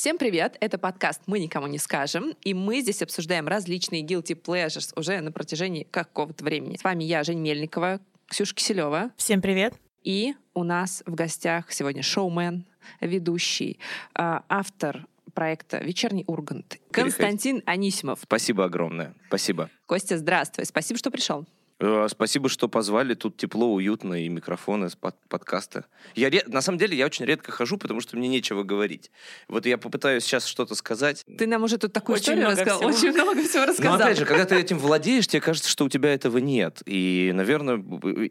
Всем привет! Это подкаст «Мы никому не скажем», и мы здесь обсуждаем различные guilty pleasures уже на протяжении какого-то времени. С вами я, Жень Мельникова, Ксюша Киселева. Всем привет! И у нас в гостях сегодня шоумен, ведущий, а, автор проекта «Вечерний Ургант» Константин Анисимов. Спасибо огромное. Спасибо. Костя, здравствуй. Спасибо, что пришел. Э, спасибо, что позвали. Тут тепло, уютно и микрофоны с под подкаста. Я ре... На самом деле я очень редко хожу, потому что мне нечего говорить. Вот я попытаюсь сейчас что-то сказать. Ты нам уже тут такую очень историю рассказал. Всего. Очень много всего рассказал. Но опять же, когда ты этим владеешь, тебе кажется, что у тебя этого нет. И, наверное,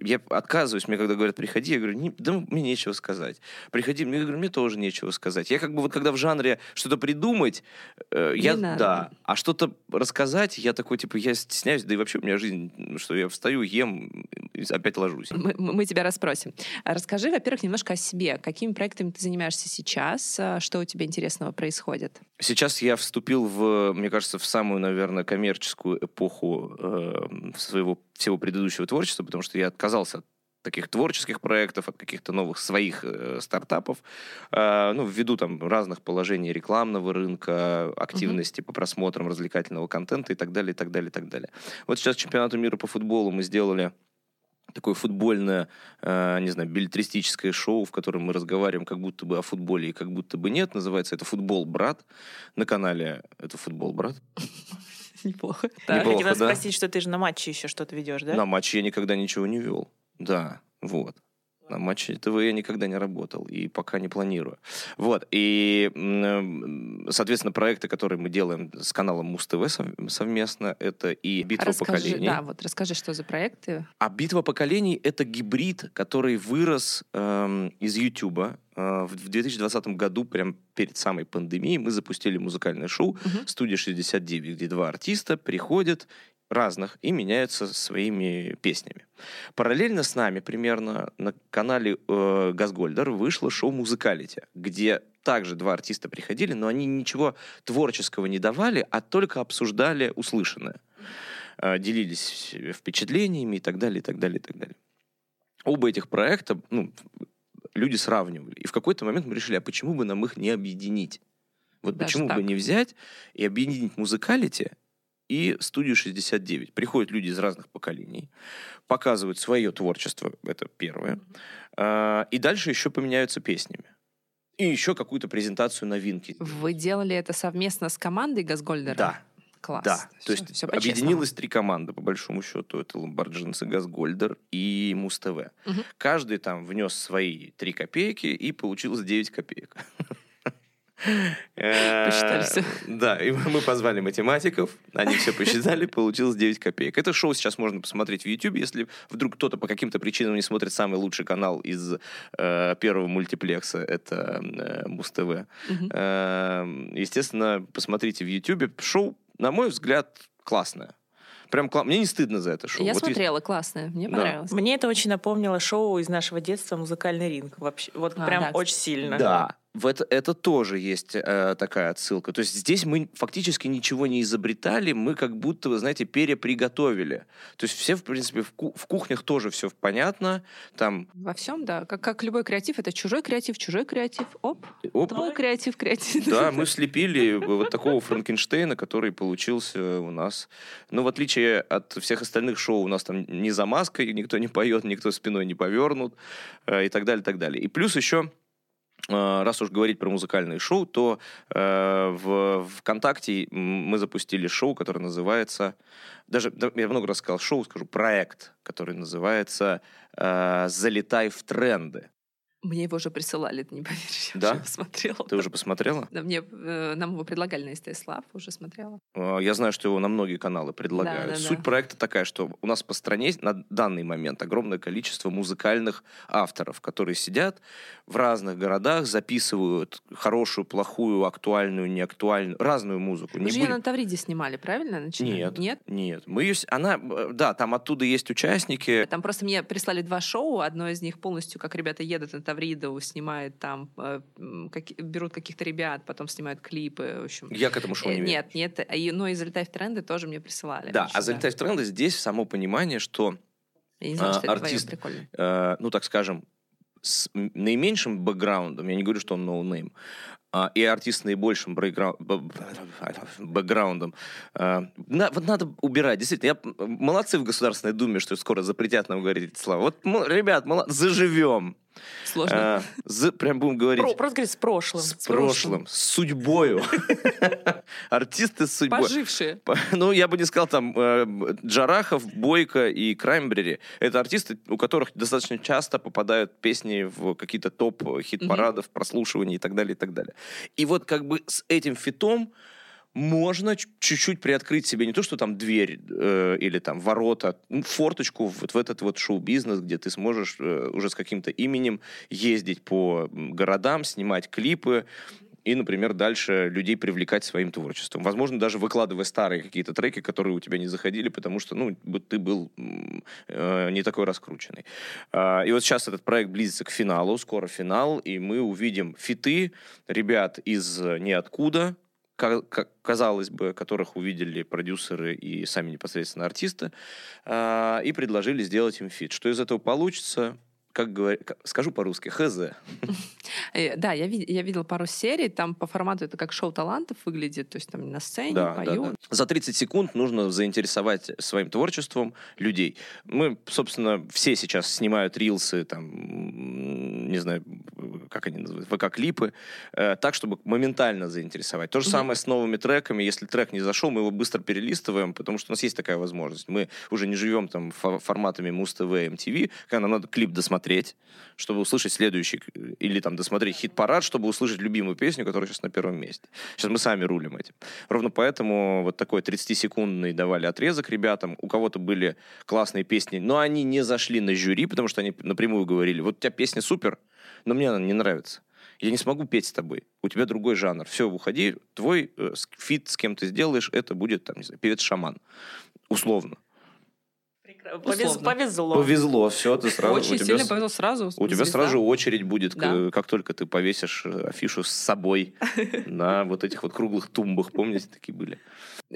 я отказываюсь. Мне когда говорят, приходи, я говорю, не, да мне нечего сказать. Приходи, мне говорю, мне тоже нечего сказать. Я как бы вот когда в жанре что-то придумать, э, я, надо. да. А что-то рассказать, я такой, типа, я стесняюсь, да и вообще у меня жизнь, что я встаю, ем, опять ложусь. Мы, мы тебя расспросим. Расскажи, во-первых, немножко о себе. Какими проектами ты занимаешься сейчас? А, что у тебя интересного происходит? Сейчас я вступил в, мне кажется, в самую, наверное, коммерческую эпоху э, своего всего предыдущего творчества, потому что я отказался от таких творческих проектов, от каких-то новых своих э, стартапов, э, ну, ввиду там разных положений рекламного рынка, активности uh-huh. по просмотрам развлекательного контента и так далее, и так далее, и так далее. Вот сейчас чемпионату мира по футболу мы сделали такое футбольное, э, не знаю, билетристическое шоу, в котором мы разговариваем как будто бы о футболе и как будто бы нет. Называется это «Футбол, брат». На канале это «Футбол, брат». Неплохо. Я хотела спросить, что ты же на матче еще что-то ведешь, да? На матче я никогда ничего не вел. Да, вот. На матче ТВ я никогда не работал и пока не планирую. Вот. И, соответственно, проекты, которые мы делаем с каналом Муз-ТВ совместно, это и «Битва расскажи, поколений». Да, вот расскажи, что за проекты. А «Битва поколений» — это гибрид, который вырос эм, из Ютуба. Э, в 2020 году, прям перед самой пандемией, мы запустили музыкальное шоу угу. «Студия 69», где два артиста приходят разных и меняются своими песнями. Параллельно с нами примерно на канале э, Газгольдер вышло шоу «Музыкалити», где также два артиста приходили, но они ничего творческого не давали, а только обсуждали услышанное. Э, делились впечатлениями и так далее, и так далее, и так далее. Оба этих проекта ну, люди сравнивали. И в какой-то момент мы решили, а почему бы нам их не объединить? Вот Даже почему так? бы не взять и объединить музыкалити и студию 69. Приходят люди из разных поколений, показывают свое творчество, это первое, а, и дальше еще поменяются песнями. И еще какую-то презентацию новинки. Вы делали это совместно с командой Газгольдера? Да. Класс. Да, то есть все объединилось три команды, по большому счету. Это Ламборджинцы, Газгольдер и Муз-ТВ. Угу. Каждый там внес свои три копейки, и получилось 9 копеек. Посчитали все. Да, и мы позвали математиков, они все посчитали, получилось 9 копеек. Это шоу сейчас можно посмотреть в YouTube, если вдруг кто-то по каким-то причинам не смотрит самый лучший канал из э, первого мультиплекса, это э, Муз-ТВ. Э, естественно, посмотрите в YouTube. Шоу, на мой взгляд, классное. Прям кла... Мне не стыдно за это шоу. Я вот смотрела, есть... классное, мне да. понравилось. Мне это очень напомнило шоу из нашего детства «Музыкальный ринг». Вообще, вот а, прям да, очень сильно. Да, в это, это тоже есть э, такая отсылка. То есть здесь мы фактически ничего не изобретали, мы как будто, вы знаете, переприготовили. То есть все, в принципе, в, ку- в кухнях тоже все понятно. Там... Во всем, да. Как, как любой креатив, это чужой креатив, чужой креатив. Оп, Оп. твой креатив, креатив. Да, мы слепили вот такого Франкенштейна, который получился у нас. Но в отличие от всех остальных шоу, у нас там не за маской, никто не поет, никто спиной не повернут э, и так далее, и так далее. И плюс еще раз уж говорить про музыкальные шоу, то э, в ВКонтакте мы запустили шоу, которое называется, даже я много раз сказал шоу, скажу проект, который называется э, «Залетай в тренды». Мне его уже присылали, ты не поверишь. Я да? уже посмотрела. Ты уже посмотрела? Да, мне, э, нам его предлагали на СТС Лав, уже смотрела. А, я знаю, что его на многие каналы предлагают. Да, да, Суть да. проекта такая, что у нас по стране на данный момент огромное количество музыкальных авторов, которые сидят в разных городах, записывают хорошую, плохую, актуальную, неактуальную, разную музыку. Вы не же будем... на Тавриде снимали, правильно? Начинали? Нет. Нет? Нет. Мы ее... Она... Э, да, там оттуда есть участники. Там просто мне прислали два шоу. Одно из них полностью, как ребята едут на Тавридову, снимают там, э, как, берут каких-то ребят, потом снимают клипы, в общем. Я к этому шоу не э, Нет, нет, но и «Залетай в тренды» тоже мне присылали. Да, а «Залетай в тренды» здесь само понимание, что Я не знаю, что артист, э, ну, так скажем, с наименьшим бэкграундом, я не говорю, что он ноунейм, а, и артист с наибольшим бэкграундом. А, надо убирать. Действительно, я, молодцы в Государственной Думе, что скоро запретят нам говорить эти слова. Вот, ребят, молод, заживем. Сложно. А, з, прям будем говорить. Про, просто говорить с прошлым. С, с прошлым, с судьбою. Артисты с судьбой. Пожившие. Ну, я бы не сказал там э, Джарахов, Бойко и Краймбрери. Это артисты, у которых достаточно часто попадают песни в какие-то топ хит-парадов, прослушиваний и так далее, и так далее. И вот как бы с этим фитом можно чуть-чуть приоткрыть себе не то, что там дверь э, или там ворота, ну, форточку вот в этот вот шоу-бизнес, где ты сможешь э, уже с каким-то именем ездить по городам, снимать клипы, и, например, дальше людей привлекать своим творчеством. Возможно, даже выкладывая старые какие-то треки, которые у тебя не заходили, потому что, ну, ты был э, не такой раскрученный. Э, и вот сейчас этот проект близится к финалу, скоро финал, и мы увидим фиты ребят из ниоткуда, казалось бы, которых увидели продюсеры и сами непосредственно артисты, а, и предложили сделать им фит. Что из этого получится, как говорю, скажу по-русски, хз. Э, да, я, вид, я видела пару серий, там по формату это как шоу талантов выглядит, то есть там на сцене да, поют. Да, да. За 30 секунд нужно заинтересовать своим творчеством людей. Мы, собственно, все сейчас снимают рилсы, там, не знаю, как они называют, ВК-клипы, э, так, чтобы моментально заинтересовать. То же mm-hmm. самое с новыми треками. Если трек не зашел, мы его быстро перелистываем, потому что у нас есть такая возможность. Мы уже не живем там форматами Муз-ТВ, MTV, когда нам надо клип досмотреть, чтобы услышать следующий, или там досмотреть хит-парад, чтобы услышать любимую песню, которая сейчас на первом месте. Сейчас мы сами рулим этим. Ровно поэтому вот такой 30-секундный давали отрезок ребятам. У кого-то были классные песни, но они не зашли на жюри, потому что они напрямую говорили, вот у тебя песня супер, но мне она не нравится. Я не смогу петь с тобой. У тебя другой жанр. Все, уходи. Твой э, фит с кем ты сделаешь, это будет, там, не знаю, певец-шаман. Условно. Повез, повезло. Повезло, все, ты сразу... Очень тебя, сильно повезло сразу. У тебя сразу же очередь будет, да. как только ты повесишь э, афишу с собой на вот этих вот круглых тумбах. Помните, такие были?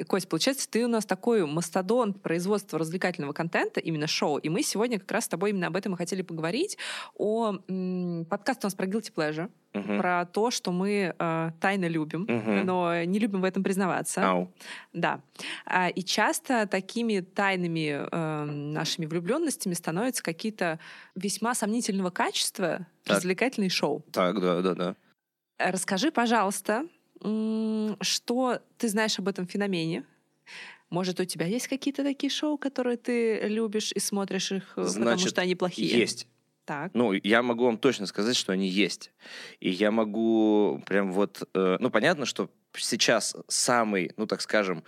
Кость, получается, ты у нас такой мастодонт производства развлекательного контента, именно шоу, и мы сегодня как раз с тобой именно об этом и хотели поговорить. О м- подкаст у нас про Guilty Pleasure, uh-huh. про то, что мы э, тайно любим, uh-huh. но не любим в этом признаваться. Ау. Да. А, и часто такими тайными э, нашими влюбленностями становятся какие-то весьма сомнительного качества так. развлекательные шоу. Так, да, да, да. Расскажи, пожалуйста, что ты знаешь об этом феномене? Может, у тебя есть какие-то такие шоу, которые ты любишь и смотришь их, Значит, потому что они плохие? Есть. Так. Ну, я могу вам точно сказать, что они есть. И я могу прям вот... Э, ну, понятно, что сейчас самый, ну, так скажем,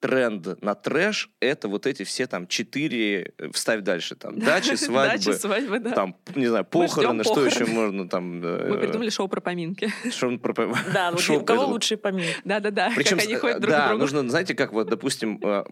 тренд на трэш — это вот эти все там четыре, э, вставь дальше, там, дачи, свадьбы, дачи, свадьбы да. там, не знаю, похороны, что еще можно там... Э, Мы придумали шоу про поминки. Шоу про поминки. Да, вот у кого лучшие поминки. Да-да-да, Причем, как они ходят друг да, к другу. нужно, знаете, как вот, допустим, э,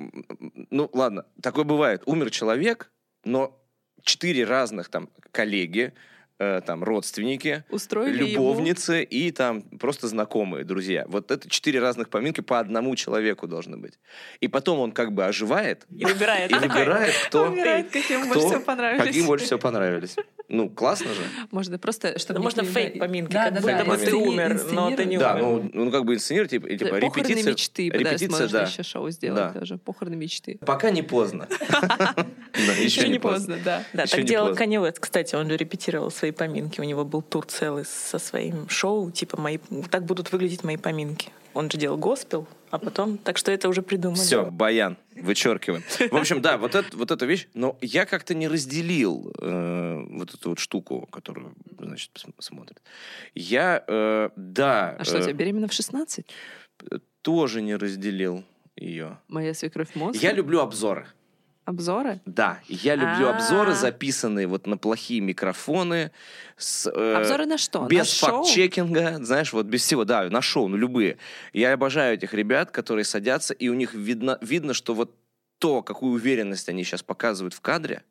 ну, ладно, такое бывает, умер человек, но четыре разных там коллеги, э, там родственники, Устроили любовницы ему... и там просто знакомые, друзья. Вот это четыре разных поминки по одному человеку должны быть. И потом он как бы оживает и выбирает, и выбирает кто, выбирает, кто, больше всего понравились. Каким больше всего понравились. Ну, классно же. Можно просто... Чтобы можно фейк поминки, да, как да, ты умер, но ты не да, умер. Да, ну, ну как бы инсценировать, типа, типа репетиция. мечты, репетиция, да. еще шоу сделать да. тоже. Похороны мечты. Пока не поздно. Еще не поздно, да. Да, так делал Канье кстати, он же репетировал свои поминки. У него был тур целый со своим шоу, типа мои, так будут выглядеть мои поминки. Он же делал госпел, а потом, так что это уже придумали. Все, баян, вычеркиваем. В общем, да, вот, это, вот эта вещь, но я как-то не разделил э, вот эту вот штуку, которую, значит, смотрит. Я, э, да... А что, э, тебя беременна в 16? Тоже не разделил ее. Моя свекровь мозг? Я люблю обзоры. Обзоры? Да, я люблю А-а-а. обзоры, записанные вот на плохие микрофоны. С, э, обзоры на что? Без на факт-чекинга, знаешь, вот без всего, да, на шоу, ну любые. Я обожаю этих ребят, которые садятся, и у них видно, видно, что вот то, какую уверенность они сейчас показывают в кадре,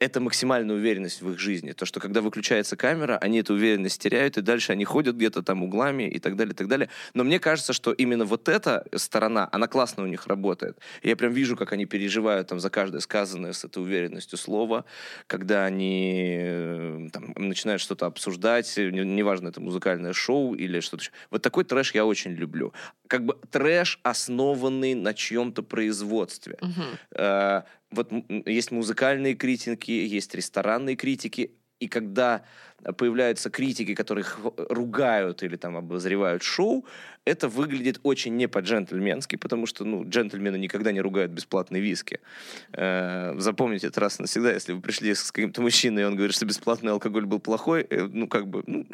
это максимальная уверенность в их жизни. То, что когда выключается камера, они эту уверенность теряют, и дальше они ходят где-то там углами и так далее, и так далее. Но мне кажется, что именно вот эта сторона, она классно у них работает. Я прям вижу, как они переживают там за каждое сказанное с этой уверенностью слово, когда они э, там, начинают что-то обсуждать, неважно, это музыкальное шоу или что-то еще. Вот такой трэш я очень люблю. Как бы трэш, основанный на чьем-то производстве. Uh-huh вот есть музыкальные критики, есть ресторанные критики, и когда появляются критики, которые ругают или там обозревают шоу, это выглядит очень не по-джентльменски, потому что, ну, джентльмены никогда не ругают бесплатные виски. Э, запомните это раз навсегда, если вы пришли с каким-то мужчиной, и он говорит, что бесплатный алкоголь был плохой, э, ну, как бы, ну,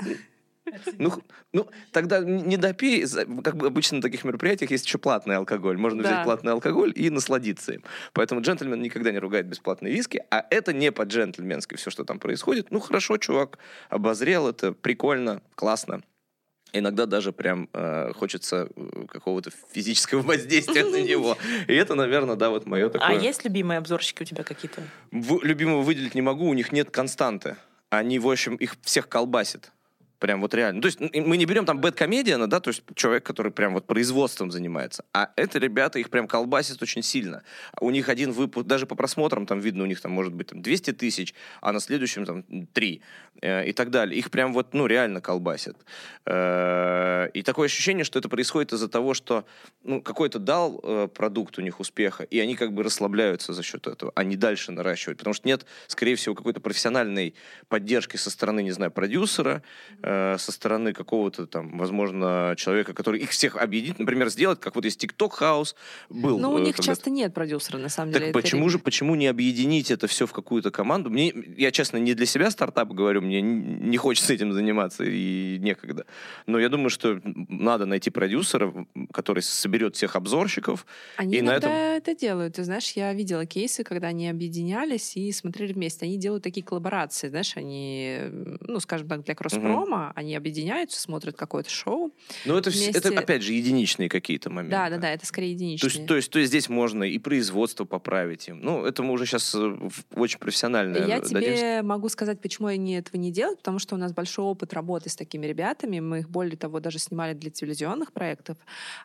ну, ну, тогда не допей, как бы обычно на таких мероприятиях есть еще платный алкоголь. Можно да. взять платный алкоголь и насладиться им. Поэтому джентльмен никогда не ругает бесплатные виски, а это не по-джентльменски все, что там происходит. Ну, хорошо, чувак обозрел, это прикольно, классно. Иногда даже прям э, хочется э, какого-то физического воздействия на него. И это, наверное, да, вот мое а такое. А есть любимые обзорщики у тебя какие-то? Любимого выделить не могу, у них нет константы. Они, в общем, их всех колбасит. Прям вот реально. То есть мы не берем там бэткомедиана, да, то есть человек, который прям вот производством занимается. А это ребята, их прям колбасит очень сильно. У них один выпуск, даже по просмотрам там видно, у них там может быть там 200 тысяч, а на следующем там 3 э, и так далее. Их прям вот, ну, реально колбасит. Э, и такое ощущение, что это происходит из-за того, что, ну, какой-то дал э, продукт у них успеха, и они как бы расслабляются за счет этого, а не дальше наращивать. Потому что нет, скорее всего, какой-то профессиональной поддержки со стороны, не знаю, продюсера, со стороны какого-то там, возможно, человека, который их всех объединит, например, сделать, как вот есть TikTok House был. Но у э, них часто нет продюсера, на самом так деле. Так почему же, почему не объединить это все в какую-то команду? Мне, я, честно, не для себя стартап говорю, мне не хочется этим заниматься и некогда. Но я думаю, что надо найти продюсера, который соберет всех обзорщиков. Они и иногда на этом... это делают. Ты знаешь, я видела кейсы, когда они объединялись и смотрели вместе. Они делают такие коллаборации, знаешь, они, ну, скажем так, для кросс-промо, угу они объединяются, смотрят какое-то шоу. Ну, это, вместе... это, опять же, единичные какие-то моменты. Да, да, да, это скорее единичные. То есть, то есть, то есть здесь можно и производство поправить им. Ну, это мы уже сейчас э, очень профессионально Я дадим. тебе могу сказать, почему они этого не делают, потому что у нас большой опыт работы с такими ребятами. Мы их, более того, даже снимали для телевизионных проектов.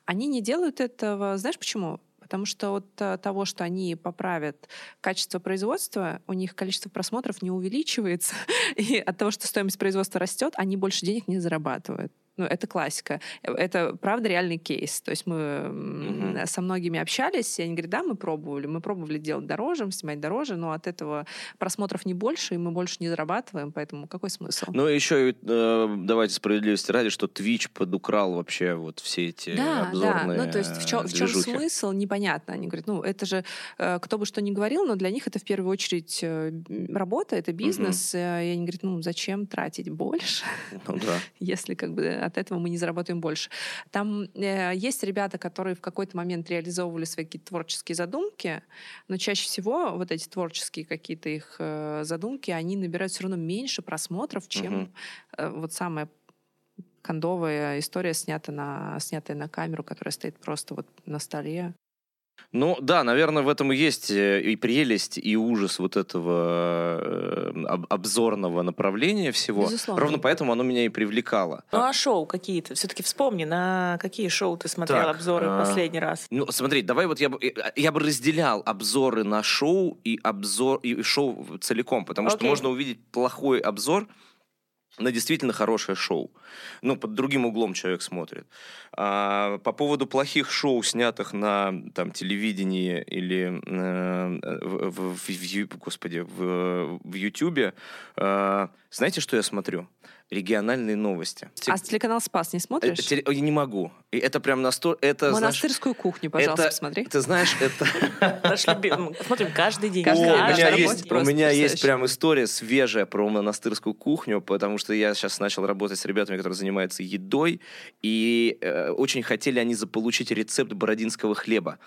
Они не делают этого, знаешь почему? Потому что от э, того, что они поправят качество производства, у них количество просмотров не увеличивается. И от того, что стоимость производства растет, они больше денег не зарабатывают. Ну, это классика. Это, правда, реальный кейс. То есть мы mm-hmm. со многими общались, и они говорят, да, мы пробовали. Мы пробовали делать дороже, снимать дороже, но от этого просмотров не больше, и мы больше не зарабатываем, поэтому какой смысл? Ну, еще э, давайте справедливости ради, что Twitch подукрал вообще вот все эти да, обзорные Да, ну, то есть в чем, в чем смысл, непонятно. Они говорят, ну, это же, э, кто бы что ни говорил, но для них это в первую очередь э, работа, это бизнес, mm-hmm. и они говорят, ну, зачем тратить больше, ну, да. если как бы от этого мы не заработаем больше. Там э, есть ребята, которые в какой-то момент реализовывали свои какие-то творческие задумки, но чаще всего вот эти творческие какие-то их э, задумки, они набирают все равно меньше просмотров, чем угу. вот самая кондовая история, снята на, снятая на камеру, которая стоит просто вот на столе. Ну да, наверное, в этом и есть э, и прелесть, и ужас вот этого э, обзорного направления всего. Безусловно. Ровно поэтому оно меня и привлекало. Ну а шоу какие-то? Все-таки вспомни, на какие шоу ты смотрел так, обзоры а... последний раз? Ну смотри, давай вот я бы, я бы разделял обзоры на шоу и обзор и шоу целиком, потому okay. что можно увидеть плохой обзор, на действительно хорошее шоу. Ну, под другим углом человек смотрит. А, по поводу плохих шоу, снятых на там, телевидении или э, в, в, в, господи, в, в YouTube, э, знаете, что я смотрю? Региональные новости. А телеканал Спас не смотришь? Я не могу. И это прям настолько... Это, Монастырскую знаешь, кухню, пожалуйста, это, посмотри. Ты знаешь, это... Наш любимый. Смотрим каждый день. О, у меня, есть, у меня есть прям история свежая про монастырскую кухню, потому что я сейчас начал работать с ребятами, которые занимаются едой, и э, очень хотели они заполучить рецепт бородинского хлеба.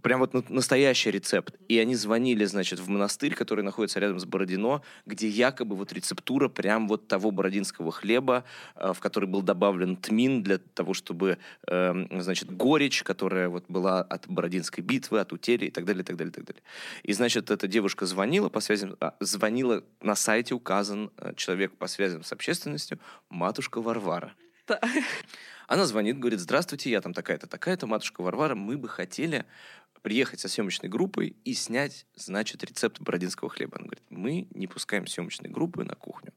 Прям вот настоящий рецепт. И они звонили, значит, в монастырь, который находится рядом с Бородино, где якобы вот рецептура прям вот того бородинского хлеба, э, в который был добавлен тмин для того, чтобы, э, значит, горечь, которая вот была от Бородинской битвы, от утери и так далее, и так далее, и так далее. И, значит, эта девушка звонила по связям, а, звонила на сайте указан э, человек по связям с общественностью, матушка Варвара. Она звонит, говорит, здравствуйте, я там такая-то, такая-то, матушка Варвара, мы бы хотели приехать со съемочной группой и снять, значит, рецепт бородинского хлеба. Она говорит, мы не пускаем съемочные группы на кухню.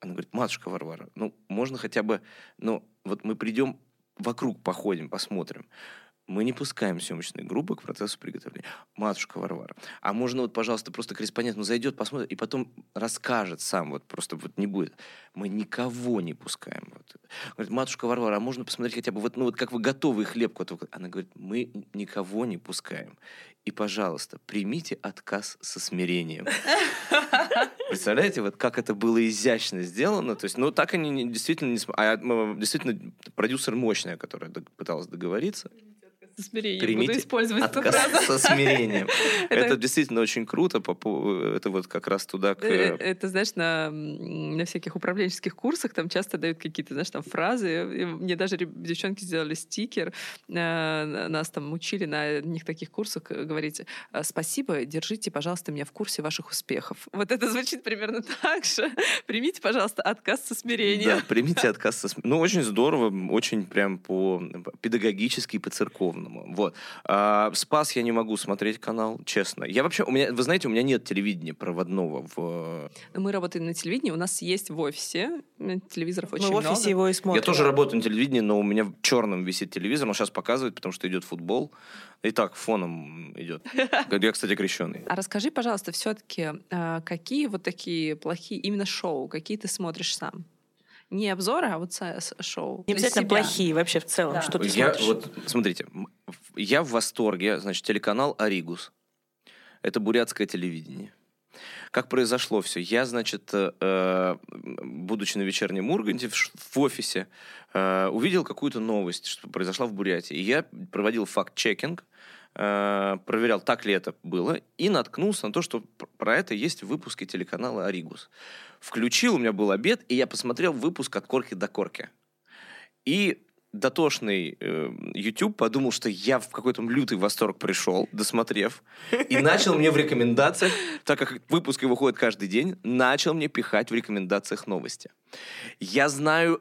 Она говорит, матушка Варвара, ну, можно хотя бы, ну, вот мы придем вокруг походим, посмотрим мы не пускаем съемочные группы к процессу приготовления. Матушка Варвара. А можно вот, пожалуйста, просто корреспондент ну, зайдет, посмотрит, и потом расскажет сам, вот просто вот не будет. Мы никого не пускаем. Вот. Говорит, матушка Варвара, а можно посмотреть хотя бы, вот, ну вот как вы готовы хлеб? Она говорит, мы никого не пускаем. И, пожалуйста, примите отказ со смирением. Представляете, вот как это было изящно сделано. То есть, ну, так они действительно не... А действительно продюсер мощная, которая пыталась договориться смирением. Примите Буду использовать отказ со смирением. Это действительно очень круто. Это вот как раз туда к... Э, это, знаешь, на, всяких управленческих курсах там часто дают какие-то, знаешь, там фразы. Мне даже девчонки сделали стикер. Э, нас там учили на них таких курсах говорить «Спасибо, держите, пожалуйста, меня в курсе ваших успехов». Вот это звучит примерно так же. Примите, пожалуйста, отказ со смирением. Да, примите отказ со смирением. Ну, очень здорово, очень прям по педагогически и по церковному по Вот. А, Спас я не могу смотреть канал, честно. Я вообще, у меня, вы знаете, у меня нет телевидения проводного в... Мы работаем на телевидении, у нас есть в офисе телевизоров очень много. Мы в офисе много. его и смотрим. Я тоже работаю на телевидении, но у меня в черном висит телевизор, он сейчас показывает, потому что идет футбол. И так, фоном идет. Я, кстати, крещеный. А расскажи, пожалуйста, все-таки, а, какие вот такие плохие именно шоу, какие ты смотришь сам? не обзоры, а вот шоу. Не обязательно плохие вообще в целом, да. что ты я, смотришь. Вот, смотрите, я в восторге, значит, телеканал «Аригус». Это бурятское телевидение. Как произошло все? Я, значит, э, будучи на вечернем Урганте в, офисе, э, увидел какую-то новость, что произошла в Бурятии. И я проводил факт-чекинг, э, проверял, так ли это было, и наткнулся на то, что про это есть в выпуске телеканала «Аригус». Включил, у меня был обед, и я посмотрел выпуск от корки до корки. И дотошный э, YouTube подумал, что я в какой-то лютый восторг пришел, досмотрев, и начал мне в рекомендациях, так как выпуски выходят каждый день, начал мне пихать в рекомендациях новости. Я знаю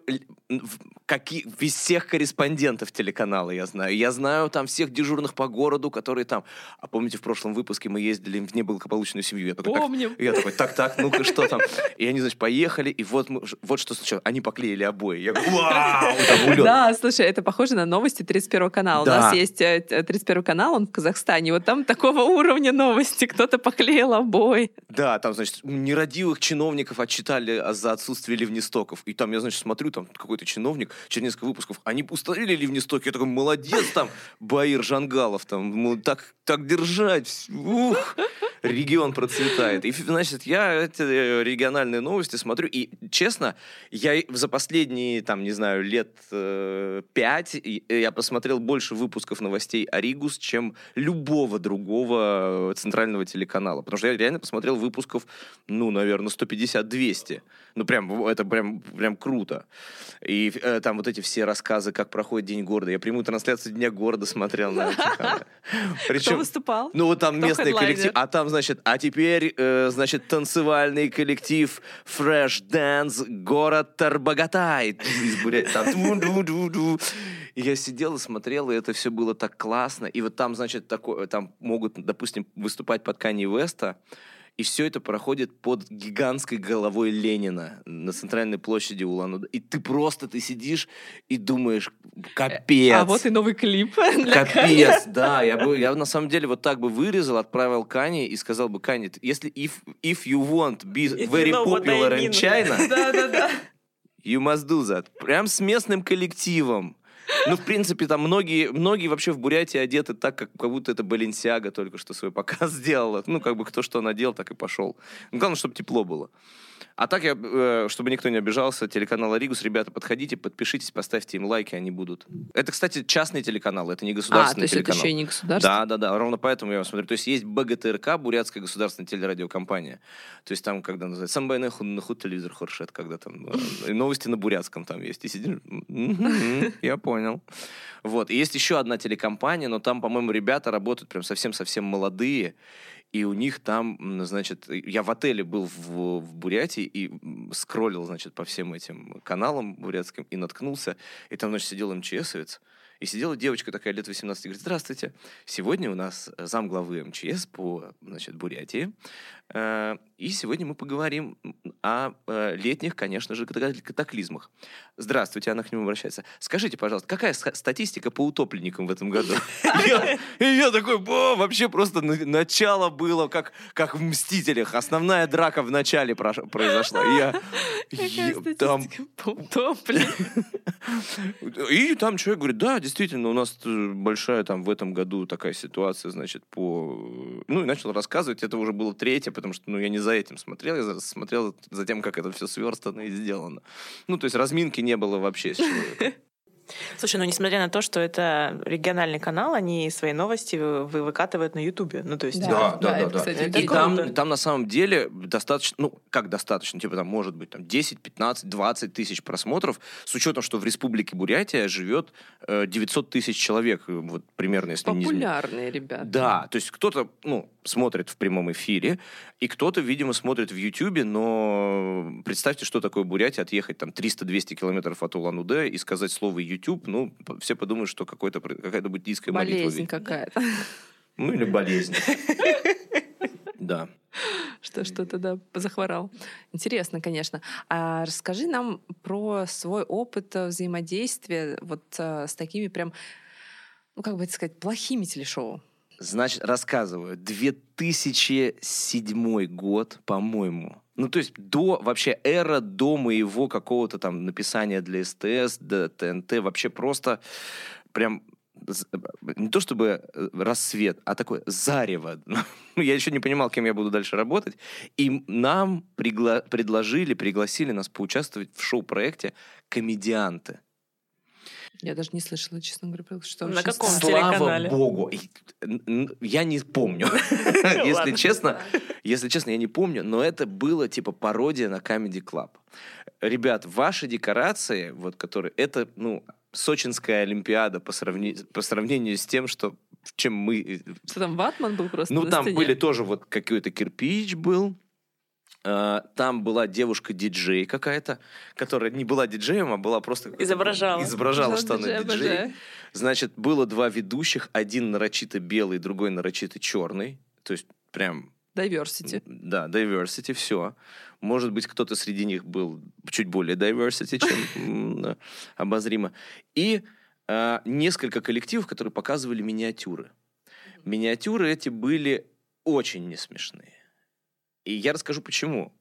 какие, всех корреспондентов телеканала я знаю. Я знаю там всех дежурных по городу, которые там... А помните, в прошлом выпуске мы ездили в неблагополучную семью? Я такой, Помним. Так, я такой, так-так, ну-ка, что там? И они, значит, поехали, и вот, мы, вот что случилось. Они поклеили обои. Я говорю, вау! Да, слушай, это похоже на новости 31 канала. Да. У нас есть 31 э, канал, он в Казахстане. Вот там такого уровня новости. Кто-то поклеил обои. Да, там, значит, нерадивых чиновников отчитали за отсутствие ливнестоков. И там я, значит, смотрю, там какой-то чиновник через несколько выпусков, они установили ливнестоки, я такой, молодец там, Баир Жангалов, там, так, так держать, ух, регион процветает. И, значит, я эти э, региональные новости смотрю, и, честно, я за последние, там, не знаю, лет э, пять я посмотрел больше выпусков новостей Оригус, чем любого другого центрального телеканала, потому что я реально посмотрел выпусков, ну, наверное, 150-200. Ну, прям, это прям, прям круто. И э, там вот эти все рассказы, как проходит День города. Я прямую трансляцию Дня города смотрел на Причем, Кто выступал? Ну, вот там местный коллектив. А там, значит, а теперь, э, значит, танцевальный коллектив Fresh Dance город Тарбагатай. И я сидел и смотрел, и это все было так классно. И вот там, значит, такое, там могут, допустим, выступать под Канье Веста. И все это проходит под гигантской головой Ленина на центральной площади улан И ты просто, ты сидишь и думаешь, капец. А вот и новый клип. Капец, да. Я, бы, я на самом деле вот так бы вырезал, отправил Кани и сказал бы, Кани, если if, if you want be very popular in China, you must do that. Прям с местным коллективом. Ну, в принципе, там многие, многие вообще в Бурятии одеты так, как, как будто это Баленсиага только что свой показ сделала. Ну, как бы кто что надел, так и пошел. Ну, главное, чтобы тепло было. А так, я, э, чтобы никто не обижался, телеканал Аригус, ребята, подходите, подпишитесь, поставьте им лайки, они будут. Это, кстати, частный телеканал, это не государственный а, то есть телеканал. это еще и не государственный? Да, да, да, ровно поэтому я смотрю. То есть есть БГТРК, Бурятская государственная телерадиокомпания. То есть там, когда называется «Самбайный худ телевизор хоршет», когда там э, новости на бурятском там есть. И сидишь, я понял. Вот. И есть еще одна телекомпания, но там, по-моему, ребята работают прям совсем-совсем молодые. И у них там, значит, я в отеле был в, в Бурятии и скроллил, значит, по всем этим каналам бурятским и наткнулся. И там, значит, сидел МЧСовец. И сидела девочка такая лет 18 и говорит, здравствуйте, сегодня у нас зам главы МЧС по, значит, Бурятии. Э, и сегодня мы поговорим о э, летних, конечно же, катаклизмах. Здравствуйте, она к нему обращается. Скажите, пожалуйста, какая статистика по утопленникам в этом году? Я такой, вообще просто начало было, как в «Мстителях». Основная драка в начале произошла. По утопленникам? И там человек говорит, да, действительно, у нас большая там в этом году такая ситуация, значит, по... Ну, и начал рассказывать. Это уже было третье, потому что, ну, я не за этим смотрел, я смотрел за тем, как это все сверстано и сделано. Ну, то есть разминки не было вообще с человеком. Слушай, ну несмотря на то, что это региональный канал, они свои новости вы выкатывают на Ютубе. Ну, то есть... Да, да, да. да, да. И там, там на самом деле достаточно, ну, как достаточно, типа там может быть там 10, 15, 20 тысяч просмотров, с учетом, что в Республике Бурятия живет э, 900 тысяч человек, э, вот примерно, если Популярные не... ребята. Да, то есть кто-то, ну, смотрит в прямом эфире, и кто-то, видимо, смотрит в Ютубе, но представьте, что такое Бурятия, отъехать там 300-200 километров от Улан-Удэ и сказать слово YouTube, ну, все подумают, что какой-то, какая-то буддийская молитва. Болезнь какая-то. Ну, или болезнь. Да. Что что-то, да, захворал. Интересно, конечно. А расскажи нам про свой опыт взаимодействия вот с такими прям, ну, как бы это сказать, плохими телешоу. Значит, рассказываю. 2007 год, по-моему. Ну, то есть до вообще эра до моего какого-то там написания для СТС, до ТНТ, вообще просто прям не то чтобы э, рассвет, а такое зарево. Я еще не понимал, кем я буду дальше работать. И нам пригла- предложили, пригласили нас поучаствовать в шоу-проекте «Комедианты». Я даже не слышала, честно говоря, что На каком Слава богу. Я не помню. Если честно, если честно, я не помню, но это было типа пародия на Comedy Club. Ребят, ваши декорации, вот которые, это, ну, Сочинская Олимпиада по, сравни... по сравнению с тем, что чем мы... Что там, ватман был просто Ну, там были тоже вот какой-то кирпич был, там была девушка-диджей какая-то, которая не была диджеем, а была просто... Изображала. Изображала, что она диджей. Значит, было два ведущих, один нарочито белый, другой нарочито черный. То есть прям... Diversity. Да, diversity, все. Может быть, кто-то среди них был чуть более diversity, чем обозримо. И а, несколько коллективов, которые показывали миниатюры. Миниатюры эти были очень несмешные. И я расскажу почему.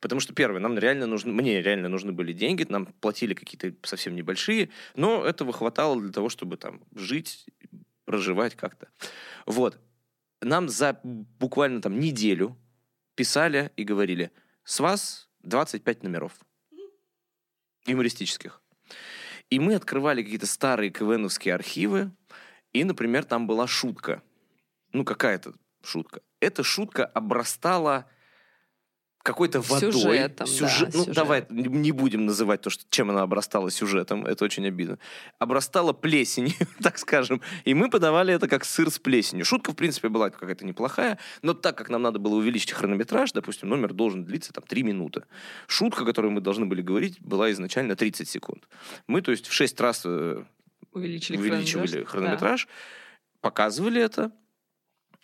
Потому что, первое, нам реально нужны, мне реально нужны были деньги, нам платили какие-то совсем небольшие, но этого хватало для того, чтобы там жить, проживать как-то. Вот. Нам за буквально там неделю писали и говорили, с вас 25 номеров юмористических. И мы открывали какие-то старые КВНовские архивы, и, например, там была шутка. Ну, какая-то шутка. Эта шутка обрастала какой-то водой. Сюжетом, сюжет, да, ну, сюжет. давай не будем называть то, что, чем она обрастала сюжетом, это очень обидно. Обрастала плесенью, так скажем, и мы подавали это как сыр с плесенью. Шутка, в принципе, была какая-то неплохая, но так как нам надо было увеличить хронометраж, допустим, номер должен длиться там 3 минуты. Шутка, которую мы должны были говорить, была изначально 30 секунд. Мы, то есть, в 6 раз э, увеличили, увеличивали хронометраж, хронометраж да. показывали это,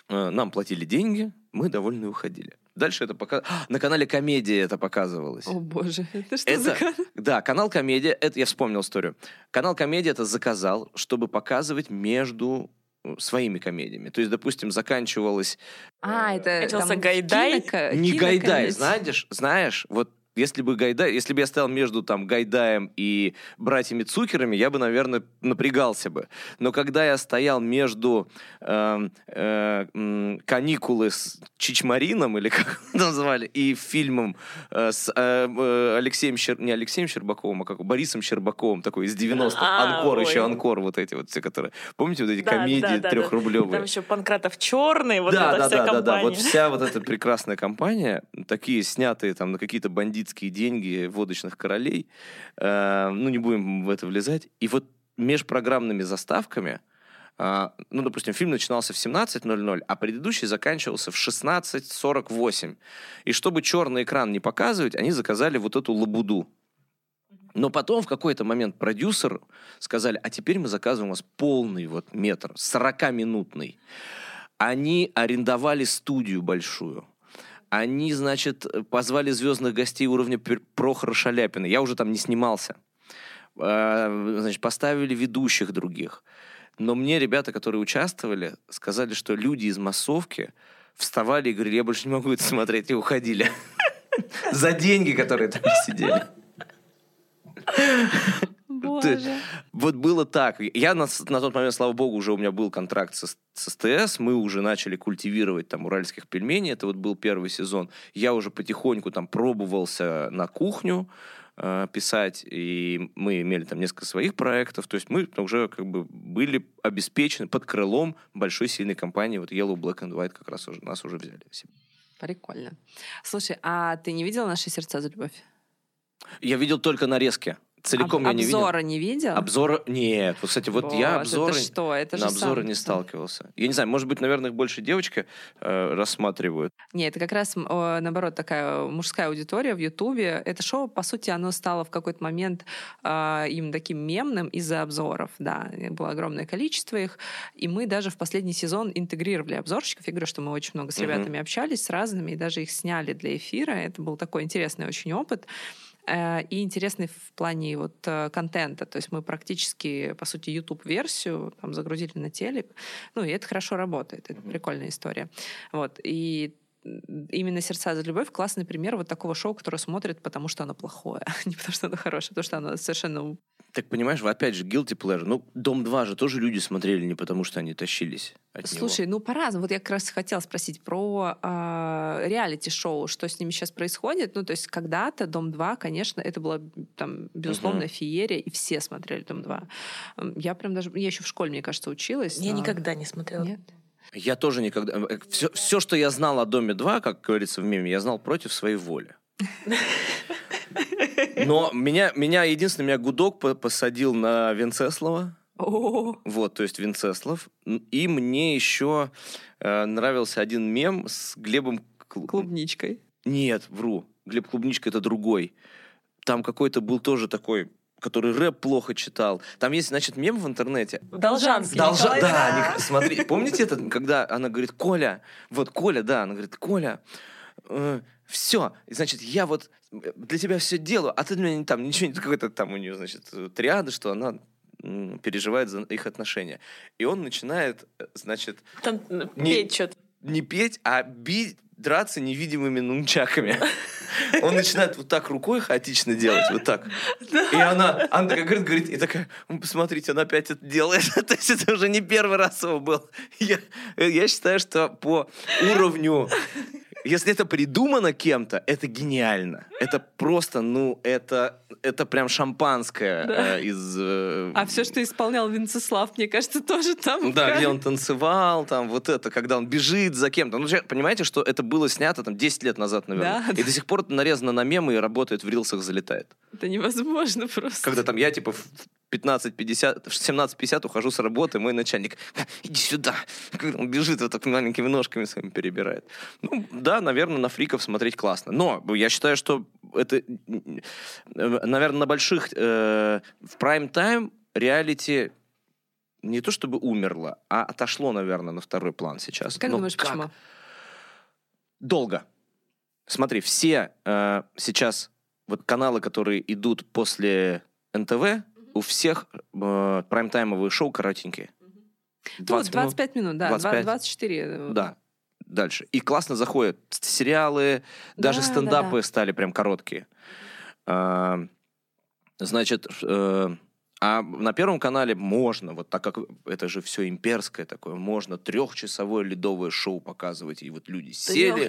э, нам платили деньги, мы довольны уходили. Дальше это пока... На канале Комедия это показывалось. О боже, это что это... за канал? Да, канал Комедия, это я вспомнил историю. Канал Комедия это заказал, чтобы показывать между э, своими комедиями. То есть, допустим, заканчивалась... А, это Начался там Гайдай? киноко- Не кинокомедия. Гайдай, знаешь, знаешь, вот если бы Гайдай, если бы я стоял между там Гайдаем и братьями Цукерами, я бы, наверное, напрягался бы. Но когда я стоял между э, э, каникулы с Чичмарином, или как назвали, и фильмом э, с э, э, Алексеем Щер... не Алексеем Щербаковым, а как Борисом Щербаковым, такой из 90-х, а, Анкор, ой. еще Анкор, вот эти вот все, которые... Помните вот эти да, комедии да, да, трехрублевые? Там еще Панкратов черный, вот да, эта да, вся да, компания. Да, да, вот вся вот эта прекрасная компания, такие снятые там на какие-то бандитские деньги водочных королей, э, ну, не будем в это влезать. И вот межпрограммными заставками, э, ну, допустим, фильм начинался в 17.00, а предыдущий заканчивался в 16.48. И чтобы черный экран не показывать, они заказали вот эту лабуду. Но потом в какой-то момент продюсер сказали, а теперь мы заказываем у вас полный вот метр, 40-минутный. Они арендовали студию большую. Они, значит, позвали звездных гостей уровня Прохора Шаляпина. Я уже там не снимался. А, значит, поставили ведущих других. Но мне ребята, которые участвовали, сказали, что люди из массовки вставали и говорили, я больше не могу это смотреть, и уходили. За деньги, которые там сидели. Боже. Вот было так. Я на, на тот момент, слава богу, уже у меня был контракт с, с СТС, мы уже начали культивировать там уральских пельменей, это вот был первый сезон. Я уже потихоньку там пробовался на кухню, э, писать, и мы имели там несколько своих проектов, то есть мы уже как бы были обеспечены под крылом большой сильной компании, вот Yellow, Black and White как раз уже, нас уже взяли. Прикольно. Слушай, а ты не видела «Наши сердца за любовь»? Я видел только нарезки. Целиком Об, я не видел. Обзора не видел? Обзора? Нет. Вот, кстати, вот Боже, я обзоры... Это что? Это на обзоры не сталкивался. Я не знаю, может быть, наверное, их больше девочки э, рассматривают. Нет, это как раз, э, наоборот, такая мужская аудитория в Ютубе. Это шоу, по сути, оно стало в какой-то момент э, им таким мемным из-за обзоров. Да, было огромное количество их. И мы даже в последний сезон интегрировали обзорщиков. Я говорю, что мы очень много с ребятами uh-huh. общались, с разными, и даже их сняли для эфира. Это был такой интересный очень опыт. И интересный в плане вот э, контента. То есть мы практически, по сути, YouTube-версию там загрузили на телек. Ну, и это хорошо работает. Это прикольная история. Вот. И именно «Сердца за любовь» классный пример вот такого шоу, которое смотрит, потому что оно плохое, а не потому что оно хорошее, потому что оно совершенно так понимаешь, опять же, guilty pleasure. Ну, «Дом-2» же тоже люди смотрели не потому, что они тащились от Слушай, него. ну по-разному. Вот я как раз хотела спросить про э, реалити-шоу, что с ними сейчас происходит. Ну, то есть когда-то «Дом-2», конечно, это была там, безусловно, uh-huh. феерия, и все смотрели «Дом-2». Я прям даже... Я еще в школе, мне кажется, училась. Я но... никогда не смотрела. Нет? Я тоже никогда... Все, все, что я знал о «Доме-2», как говорится в меме, я знал против своей воли. Но меня, меня единственное, меня Гудок посадил на Венцеслава. Вот, то есть Винцеслав. И мне еще э, нравился один мем с Глебом... Клубничкой. Нет, вру. Глеб Клубничка это другой. Там какой-то был тоже такой который рэп плохо читал. Там есть, значит, мем в интернете. Должанский. Должа... Да, не... смотри, помните это, когда она говорит, Коля, вот Коля, да, она говорит, Коля, э, все, значит, я вот для тебя все делаю, а ты для меня там ничего, какой-то там у нее, значит, триада, что она переживает за их отношения. И он начинает, э, значит... Там не, петь что-то. Не петь, а бить, драться невидимыми нунчаками. Он начинает вот так рукой хаотично делать, вот так. И она, она такая говорит, говорит, и такая, посмотрите, она опять это делает. То есть это уже не первый раз его был. Я, я считаю, что по уровню если это придумано кем-то, это гениально. Это просто, ну, это, это прям шампанское да. э, из... Э, а все, что исполнял Винцеслав, мне кажется, тоже там. Да, где он танцевал, там вот это, когда он бежит за кем-то. Ну, понимаете, что это было снято там 10 лет назад, наверное. Да, и да. до сих пор нарезано на мемы и работает в рилсах, залетает. Это невозможно просто. Когда там я, типа, 15.50, 17.50 ухожу с работы, мой начальник, иди сюда. Он бежит вот так маленькими ножками своими перебирает. Ну, да, наверное, на фриков смотреть классно. Но я считаю, что это, наверное, на больших, э, в прайм-тайм реалити не то чтобы умерло, а отошло, наверное, на второй план сейчас. Как Но думаешь, как? почему? Долго. Смотри, все э, сейчас вот каналы, которые идут после НТВ, у всех э, прайм-таймовые шоу коротенькие. 20 ну, 25 минут, минут да, 25. 24. Да. дальше. И классно заходят сериалы, даже Да, стендапы да-да. стали прям короткие. А, Значит, э, а на Первом канале можно, вот так как это же все имперское такое, можно трехчасовое ледовое шоу показывать. И вот люди сели, Трёх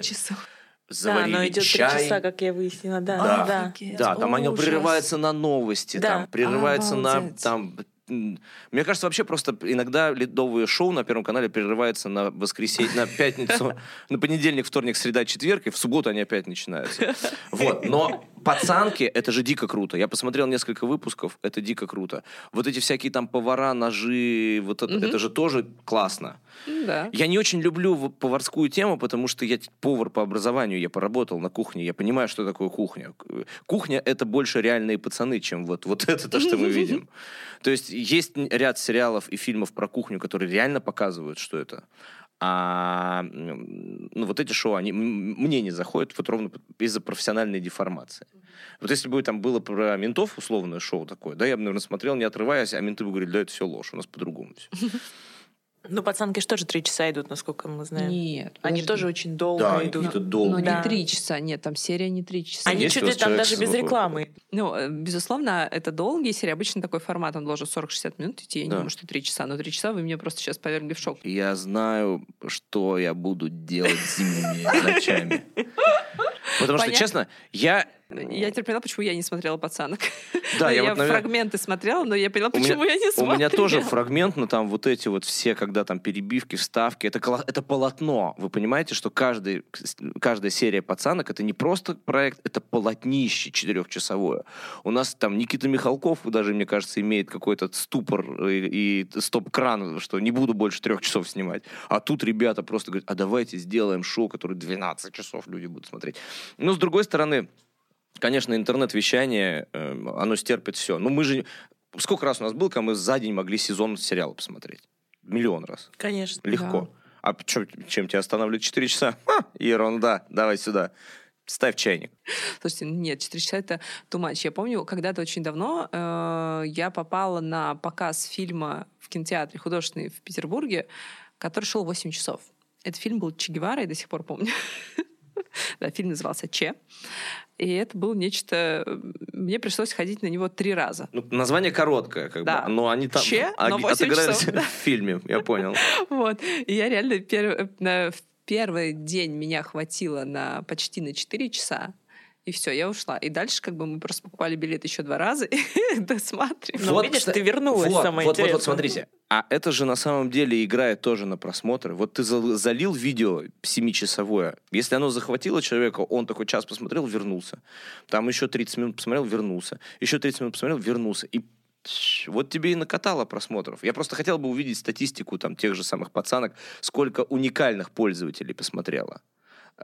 часов. Да, заварили оно идет три чай. часа, как я выяснила, да. Да. да. Офигеть. Да, там оно Ужас. прерывается на новости, Да. там прерывается на Обалдеть. там. м, Мне кажется, вообще просто иногда ледовые шоу на Первом канале прерывается на воскресенье, на пятницу, на понедельник, вторник, среда, четверг, и в субботу они опять начинаются. Вот, но пацанки, это же дико круто. Я посмотрел несколько выпусков, это дико круто. Вот эти всякие там повара, ножи, вот это, Мгм. это же тоже классно. Да. Я не очень люблю поварскую тему, потому что я повар по образованию, я поработал на кухне, я понимаю, что такое кухня. К- Кухня — это больше реальные пацаны, чем вот, вот это то, что мы видим. То есть есть ряд сериалов и фильмов про кухню, которые реально показывают, что это. А ну, вот эти шоу, они мне не заходят вот ровно из-за профессиональной деформации. Вот если бы там было про ментов условное шоу такое, да, я бы, наверное, смотрел, не отрываясь, а менты бы говорили, да, это все ложь, у нас по-другому все. Ну, пацанки же тоже три часа идут, насколько мы знаем. Нет. Они подожди. тоже очень долго Да, идут. какие-то Ну, долгие. Да. не три часа. Нет, там серия не три часа. Они чуть ли там даже без рекламы. Ну, э, безусловно, это долгие серии. Обычно такой формат, он должен 40-60 минут идти. Я не Да. думаю, что три часа. Но три часа вы меня просто сейчас повергли в шок. Я знаю, что я буду делать зимними ночами. Потому что, честно, я... Я теперь поняла, почему я не смотрела «Пацанок». Да, Ну, я, я вот, наверное, фрагменты смотрела, но я поняла, У меня- почему я не У смотрела. меня тоже фрагментно там вот эти вот все, когда там перебивки, вставки, это, это полотно. Вы понимаете, что каждый, каждая серия «Пацанок» это не просто проект, это полотнище четырехчасовое. У нас там Никита Михалков даже, мне кажется, имеет какой-то ступор и, и стоп-кран, что не буду больше трех часов снимать. А тут ребята просто говорят, а давайте сделаем шоу, которое 12 часов люди будут смотреть. Но с другой стороны, Конечно, интернет-вещание, э, оно стерпит все. Но мы же... Сколько раз у нас было, когда мы за день могли сезон сериала посмотреть? Миллион раз. Конечно. Легко. А чё- чем тебя останавливает 4 часа? Ха, ерунда. Давай сюда. Ставь чайник. Слушайте, ну нет, 4 часа это much. Я помню, когда-то очень давно э, я попала на показ фильма в кинотеатре художественный в Петербурге, который шел 8 часов. Этот фильм был Че Гевара, я до сих пор помню. Да, фильм назывался Че. И это было нечто... Мне пришлось ходить на него три раза. Ну, название короткое, как Да. бы. Но они там Че, но оги- 8 отыгрались часов, да. в фильме, я понял. Вот. И я реально пер- на- в первый день меня хватило на почти на 4 часа. И все, я ушла. И дальше как бы мы просто покупали билет еще два раза и досматривали. Ну, видишь, кста- ты вернулась, вот, самое вот, вот, вот, интересное. смотрите. А это же на самом деле играет тоже на просмотры. Вот ты зал- залил видео семичасовое. Если оно захватило человека, он такой час посмотрел, вернулся. Там еще 30 минут посмотрел, вернулся. Еще 30 минут посмотрел, вернулся. И вот тебе и накатало просмотров. Я просто хотел бы увидеть статистику там тех же самых пацанок, сколько уникальных пользователей посмотрело.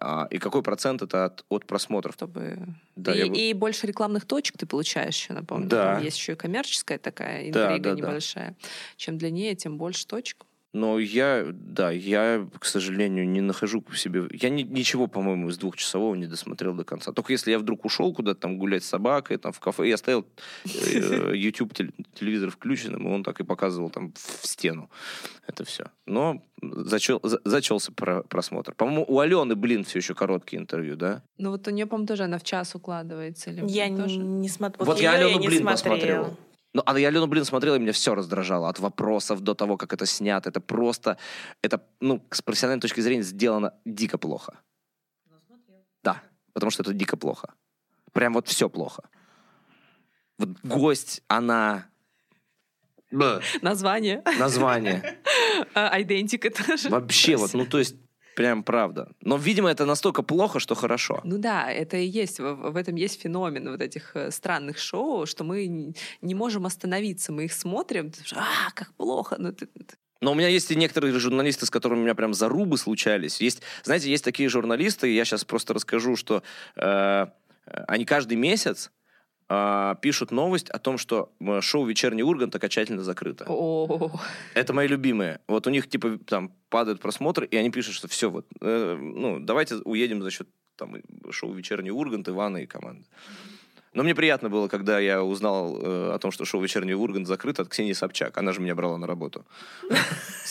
А, и какой процент это от, от просмотров. чтобы... Да, и, я и больше рекламных точек ты получаешь еще, напомню. Да. Там есть еще и коммерческая такая Да, интрига да, да. небольшая. Чем длиннее, тем больше точек. Но я, да, я, к сожалению, не нахожу в себе... Я ни- ничего, по-моему, из двухчасового не досмотрел до конца. Только если я вдруг ушел куда-то там гулять с собакой, там в кафе, я стоял, э, YouTube теле- телевизор включенным, и он так и показывал там в стену. Это все. Но зачел, за- зачелся про- просмотр. По-моему, у Алены, блин, все еще короткие интервью, да? Ну вот у нее, по-моему, тоже она в час укладывается. Или Я тоже? не, не смотрю. Вот я её Алену, блин, смотрела. посмотрел. Ну, а я Алену, блин, смотрел, и меня все раздражало. От вопросов до того, как это снято. Это просто... Это, ну, с профессиональной точки зрения сделано дико плохо. Да, потому что это дико плохо. Прям вот все плохо. Вот гость, она... Б, Название. название. А, Идентика тоже. Вообще вот, ну то есть, прям правда. Но, видимо, это настолько плохо, что хорошо. Ну да, это и есть, в, этом есть феномен вот этих э, странных шоу, что мы не можем остановиться, мы их смотрим, а, как плохо. Ну, ты- Но у меня есть и некоторые журналисты, с которыми у меня прям зарубы случались. Есть, знаете, есть такие журналисты, я сейчас просто расскажу, что э, они каждый месяц э, пишут новость о том, что э, шоу «Вечерний Ургант» окончательно закрыто. Это мои любимые. Вот у них, типа, там падают просмотры, и они пишут, что все, вот, э, ну, давайте уедем за счет там, шоу «Вечерний Ургант», Ивана и команды. Но мне приятно было, когда я узнал э, о том, что шоу «Вечерний Ургант» закрыто от Ксении Собчак. Она же меня брала на работу.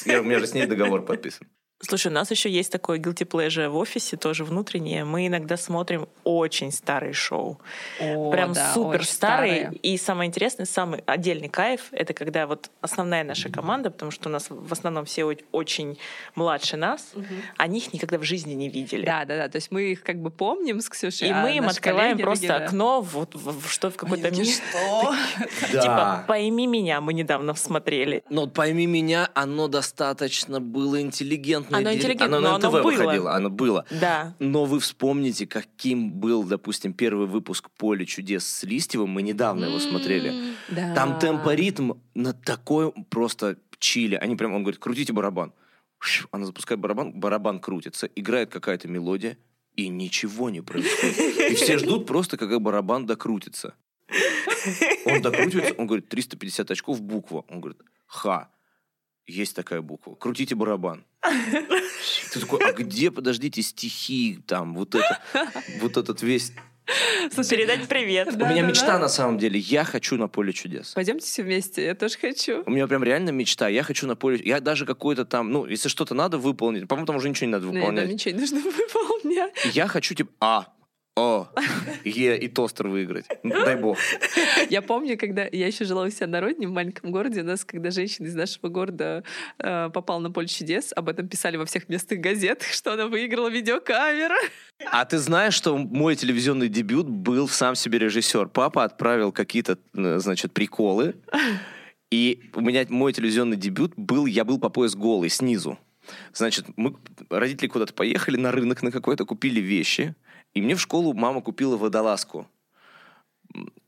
У меня же с ней договор подписан. Слушай, у нас еще есть такое guilty pleasure в офисе, тоже внутреннее. Мы иногда смотрим очень старые шоу. О, Прям да, супер старые. старые. И самое интересное, самый отдельный кайф, это когда вот основная наша команда, потому что у нас в основном все очень младше нас, угу. они их никогда в жизни не видели. Да, да, да. То есть мы их как бы помним с Ксюшей. И а мы им открываем просто другие, окно вот в, в, что в какой-то мир. Типа «Пойми меня» мы недавно смотрели. Но «Пойми меня» оно достаточно было интеллигентно оно интеллигентное, оно на НТВ оно выходило, оно было. Да. Но вы вспомните, каким был, допустим, первый выпуск «Поле чудес» с Листьевым, мы недавно его смотрели. Да. Там темпоритм на такой просто чили. Они прям, он говорит, крутите барабан. Она запускает барабан, барабан крутится, играет какая-то мелодия, и ничего не происходит. И все ждут просто, когда барабан докрутится. Он докрутится, он говорит, 350 очков буква. Он говорит, ха. Есть такая буква. Крутите барабан. Ты такой, а где, подождите, стихи, там, вот это, вот этот весь Слушай, передать привет. У меня мечта на самом деле. Я хочу на поле чудес. Пойдемте все вместе, я тоже хочу. У меня прям реально мечта. Я хочу на поле... Я даже какой-то там... Ну, если что-то надо выполнить... По-моему, там уже ничего не надо выполнять. Нет, ничего не нужно выполнять. Я хочу, типа... А, о, Е и тостер выиграть. Дай бог. Я помню, когда я еще жила у себя на родине, в маленьком городе, у нас, когда женщина из нашего города э, попала на поле чудес, об этом писали во всех местных газетах, что она выиграла видеокамеру. А ты знаешь, что мой телевизионный дебют был в сам себе режиссер. Папа отправил какие-то, э, значит, приколы. И у меня мой телевизионный дебют был, я был по пояс голый, снизу. Значит, мы, родители куда-то поехали на рынок на какой-то, купили вещи. И мне в школу мама купила водолазку.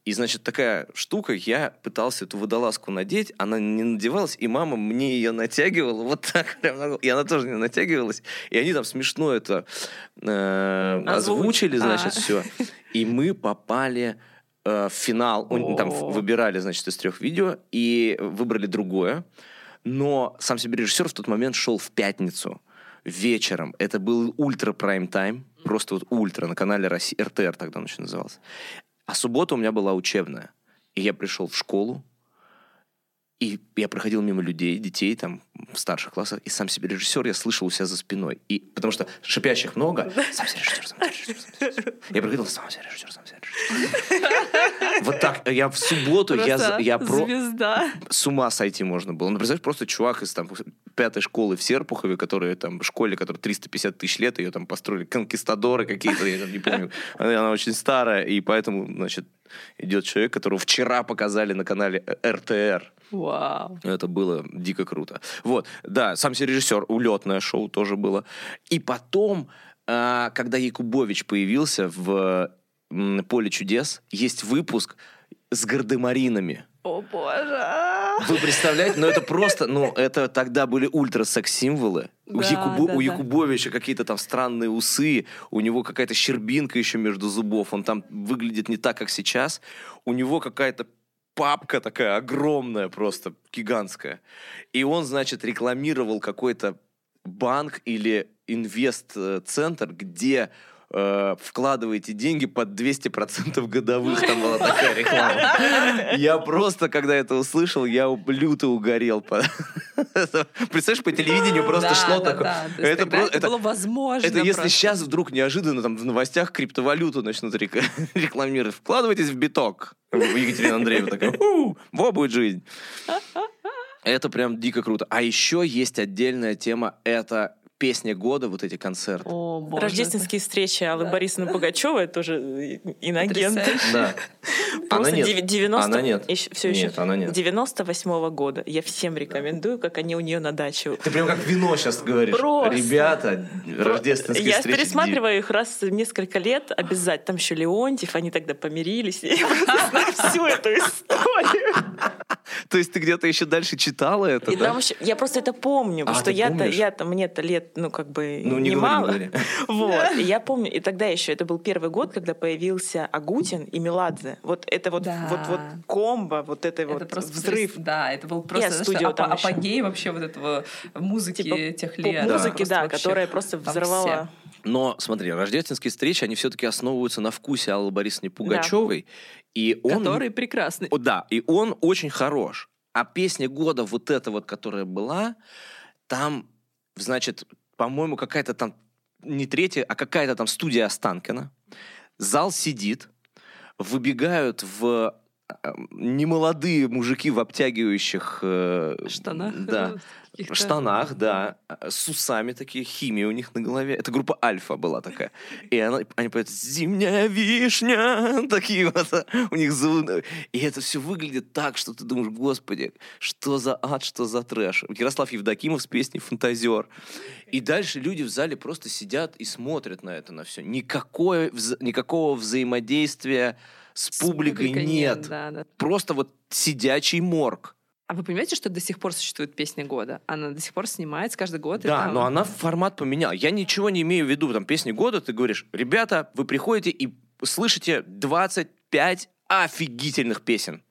И, значит, такая штука, я пытался эту водолазку надеть, она не надевалась, и мама мне ее натягивала вот так прям, и она тоже не натягивалась. И они там смешно это э, озвучили, значит, а. все. И мы попали э, в финал, О. там выбирали, значит, из трех видео, и выбрали другое. Но сам себе режиссер в тот момент шел в пятницу вечером. Это был ультра прайм тайм, просто вот ультра на канале России, РТР тогда он еще назывался. А суббота у меня была учебная. И я пришел в школу, и я проходил мимо людей, детей там в старших классах, и сам себе режиссер я слышал у себя за спиной. И, потому что шипящих много. Сам себе режиссер, сам себе режиссер, сам себе режиссер. Я проходил, сам себе режиссер, сам себе режиссер. Вот так. Я в субботу, я, я про... Звезда. С ума сойти можно было. Ну, представляешь, просто чувак из там пятой школы в Серпухове, которая там в школе, которая 350 тысяч лет, ее там построили конкистадоры какие-то, я там не помню. Она очень старая, и поэтому, значит, идет человек, которого вчера показали на канале РТР. Вау. Это было дико круто. Вот, да, сам себе режиссер, улетное шоу тоже было. И потом, а, когда Якубович появился в «Поле чудес», есть выпуск с гардемаринами. О боже! Вы представляете? Ну это просто, ну это тогда были ультра-секс-символы. Да, у, Якубо, да, у Якубовича какие-то там странные усы, у него какая-то щербинка еще между зубов, он там выглядит не так, как сейчас. У него какая-то папка такая огромная просто, гигантская. И он, значит, рекламировал какой-то банк или инвест-центр, где э, вкладываете деньги под 200% годовых. Там была такая реклама. Я просто, когда это услышал, я люто угорел. Представляешь, по телевидению просто шло такое. Это было возможно. Это если сейчас вдруг неожиданно там в новостях криптовалюту начнут рекламировать. Вкладывайтесь в биток. Екатерина Андреева такая, во будет жизнь. Это прям дико круто. А еще есть отдельная тема, это песня года, вот эти концерты. О, боже. Рождественские встречи Аллы да. Борисовны Пугачевой, это тоже иногент. Да. Просто она нет. 90... Она нет. Еще, все нет, еще. она нет. 98 -го года. Я всем рекомендую, как они у нее на даче. Ты прям как вино сейчас говоришь. Просто. Ребята, рождественские Я встречи. Я пересматриваю их раз в несколько лет обязательно. Там еще Леонтьев, они тогда помирились. Я знаю всю эту историю. То есть ты где-то еще дальше читала это, да? Я просто это помню, потому а, что я-то, я-то, мне-то лет ну, как бы ну, не немало. Вот. И я помню, и тогда еще, это был первый год, когда появился Агутин и Меладзе. Вот это вот, да. вот, вот комбо, вот это, это вот просто взрыв. Да, это был просто студио, ап- апогей вообще вот этого музыки типа, тех лет. Музыки, да, да которая просто взорвала. Но смотри, рождественские встречи, они все-таки основываются на вкусе Аллы Борисовны Пугачевой. Да. И он, Который прекрасный. О, да, и он очень хорош. А песня года вот эта вот, которая была, там, значит, по-моему, какая-то там, не третья, а какая-то там студия Останкина. Зал сидит, выбегают в немолодые мужики в обтягивающих э, штанах. Да, в штанах, да, с усами такие, химия у них на голове. Это группа Альфа была такая. И она, они поют «Зимняя вишня», такие вот у них звуки. И это все выглядит так, что ты думаешь, господи, что за ад, что за трэш. Ярослав Евдокимов с песней «Фантазер». И дальше люди в зале просто сидят и смотрят на это, на все. Никакое, никакого взаимодействия с, с публикой, публикой нет. нет да, да. Просто вот сидячий морг. А вы понимаете, что до сих пор существует песня года? Она до сих пор снимается каждый год. Да, там... но она формат поменяла. Я ничего не имею в виду, там, песни года, ты говоришь, ребята, вы приходите и слышите 25 офигительных песен.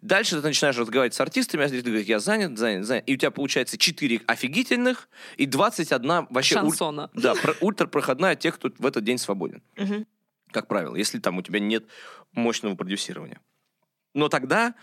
Дальше ты начинаешь разговаривать с артистами, а ты говоришь, я занят, занят, занят. И у тебя получается 4 офигительных и 21 вообще... Шансона. Уль... Да, про... ультрапроходная тех, кто в этот день свободен. Угу. Как правило, если там у тебя нет мощного продюсирования. Но тогда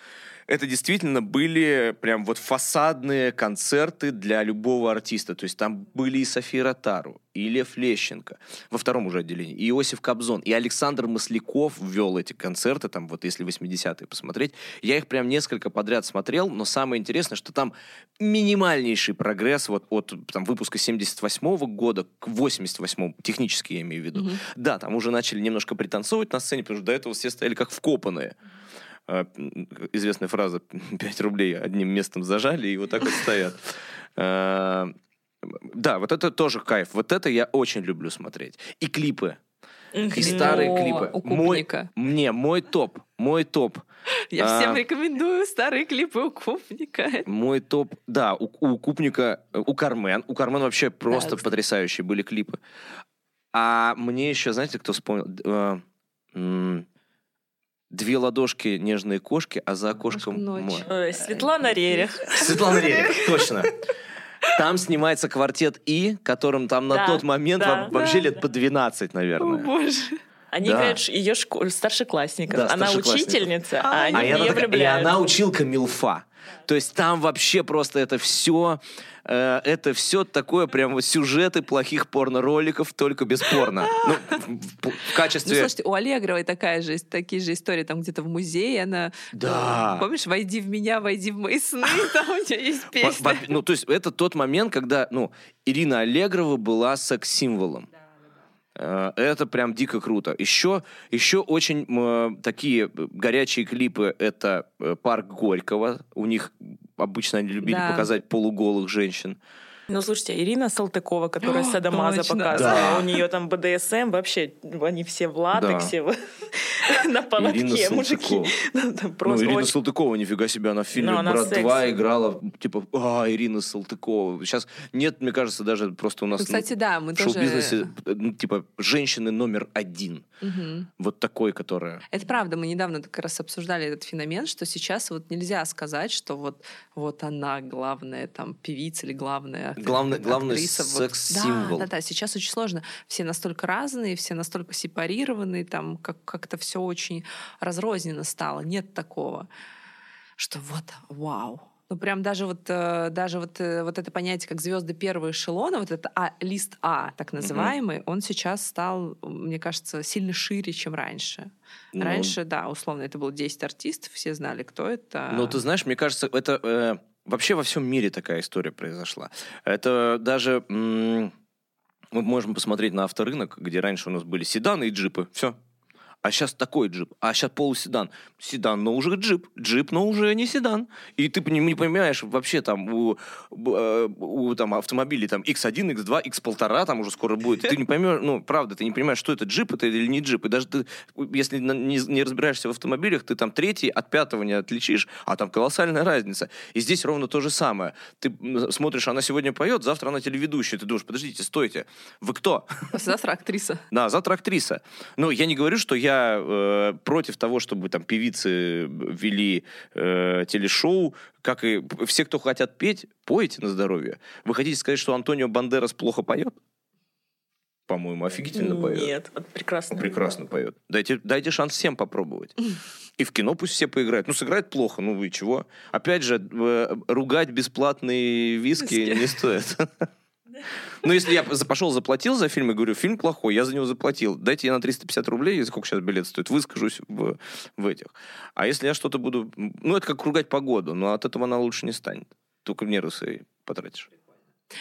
это действительно были прям вот фасадные концерты для любого артиста. То есть там были и София Ротару, и Лев Лещенко во втором уже отделении, и Иосиф Кобзон, и Александр Масляков ввел эти концерты, там вот если 80-е посмотреть. Я их прям несколько подряд смотрел, но самое интересное, что там минимальнейший прогресс вот от там, выпуска 78-го года к 88-му, технически я имею в виду. Mm-hmm. Да, там уже начали немножко пританцовывать на сцене, потому что до этого все стояли как вкопанные. Известная фраза 5 рублей одним местом зажали и вот так вот стоят. А, да, вот это тоже кайф. Вот это я очень люблю смотреть. И клипы. И старые клипы. У мой, мне, мой топ, мой топ. Я а, всем рекомендую старые клипы у Купника. Мой топ, да, у, у Купника, у Кармен. У Кармен вообще просто да, потрясающие были клипы. А мне еще, знаете, кто вспомнил? Две ладошки нежные кошки, а за окошком мой. Ой, Светлана Рерих. Светлана Рерих, точно. Там снимается квартет И, которым там на да, тот момент да, вообще да, лет по 12, наверное. О, боже. Они да. говорят, ее школ... старшеклассников. Да, она учительница, а, а они а в нее влюбляются. И она училка Милфа. То есть там вообще просто это все, э, это все такое прям сюжеты плохих порно-роликов, только без порно. Ну, в, в качестве... Ну, слушайте, у Аллегровой такая же, такие же истории там где-то в музее, она... Да. Ну, помнишь, «Войди в меня, войди в мои сны», там у нее есть песня. Ну, то есть это тот момент, когда, ну, Ирина Аллегрова была секс-символом. Э, это прям дико круто. Еще, еще очень э, такие горячие клипы. Это э, парк Горького. У них обычно они любили да. показать полуголых женщин. Ну, слушайте, Ирина Салтыкова, которая О, Садамаза показывала, да. у нее там БДСМ, вообще, они все в латексе, да. на полотке, мужики. Ну, ну, Ирина очень... Салтыкова, нифига себе, она в фильме ну, «Брат 2» играла, типа, а, Ирина Салтыкова. Сейчас нет, мне кажется, даже просто у нас ну, кстати, да, мы в шоу-бизнесе, тоже... ну, типа, женщины номер один. Угу. Вот такой, которая... Это правда, мы недавно как раз обсуждали этот феномен, что сейчас вот нельзя сказать, что вот, вот она главная там певица или главная главный, главный секс-символ. Да, да, да. Сейчас очень сложно. Все настолько разные, все настолько сепарированы, там как- как-то все очень разрозненно стало. Нет такого, что вот, вау, ну, прям даже вот, э, даже вот, э, вот это понятие, как звезды первого эшелона, вот это а, лист А, так называемый, mm-hmm. он сейчас стал, мне кажется, сильно шире, чем раньше. Ну, раньше, да, условно, это было 10 артистов, все знали, кто это. Ну, ты знаешь, мне кажется, это... Э Вообще во всем мире такая история произошла. Это даже... мы можем посмотреть на авторынок, где раньше у нас были седаны и джипы. Все, а сейчас такой джип, а сейчас полуседан. Седан, но уже джип, джип, но уже не седан. И ты не, не понимаешь, вообще там у, э, у там, автомобилей там X1, X2, X1,5 там уже скоро будет. Ты не поймешь, ну, правда, ты не понимаешь, что это джип это или не джип. И даже ты, если не, не разбираешься в автомобилях, ты там третий от пятого не отличишь, а там колоссальная разница. И здесь ровно то же самое. Ты смотришь, она сегодня поет, завтра она телеведущая. Ты думаешь, подождите, стойте, вы кто? Завтра актриса. Да, завтра актриса. Но я не говорю, что я э, против того, чтобы там певицы вели э, телешоу, как и все, кто хотят петь, пойте на здоровье. Вы хотите сказать, что Антонио Бандерас плохо поет? По-моему, офигительно поет. Нет, он прекрасно. прекрасно поет. Дайте, дайте шанс всем попробовать. И в кино пусть все поиграют. Ну, сыграет плохо, ну вы чего? Опять же, э, ругать бесплатные виски, виски. не стоит. Ну, если я пошел, заплатил за фильм и говорю, фильм плохой, я за него заплатил, дайте я на 350 рублей, сколько сейчас билет стоит, выскажусь в, в этих. А если я что-то буду... Ну, это как ругать погоду, но от этого она лучше не станет. Только нервы свои потратишь.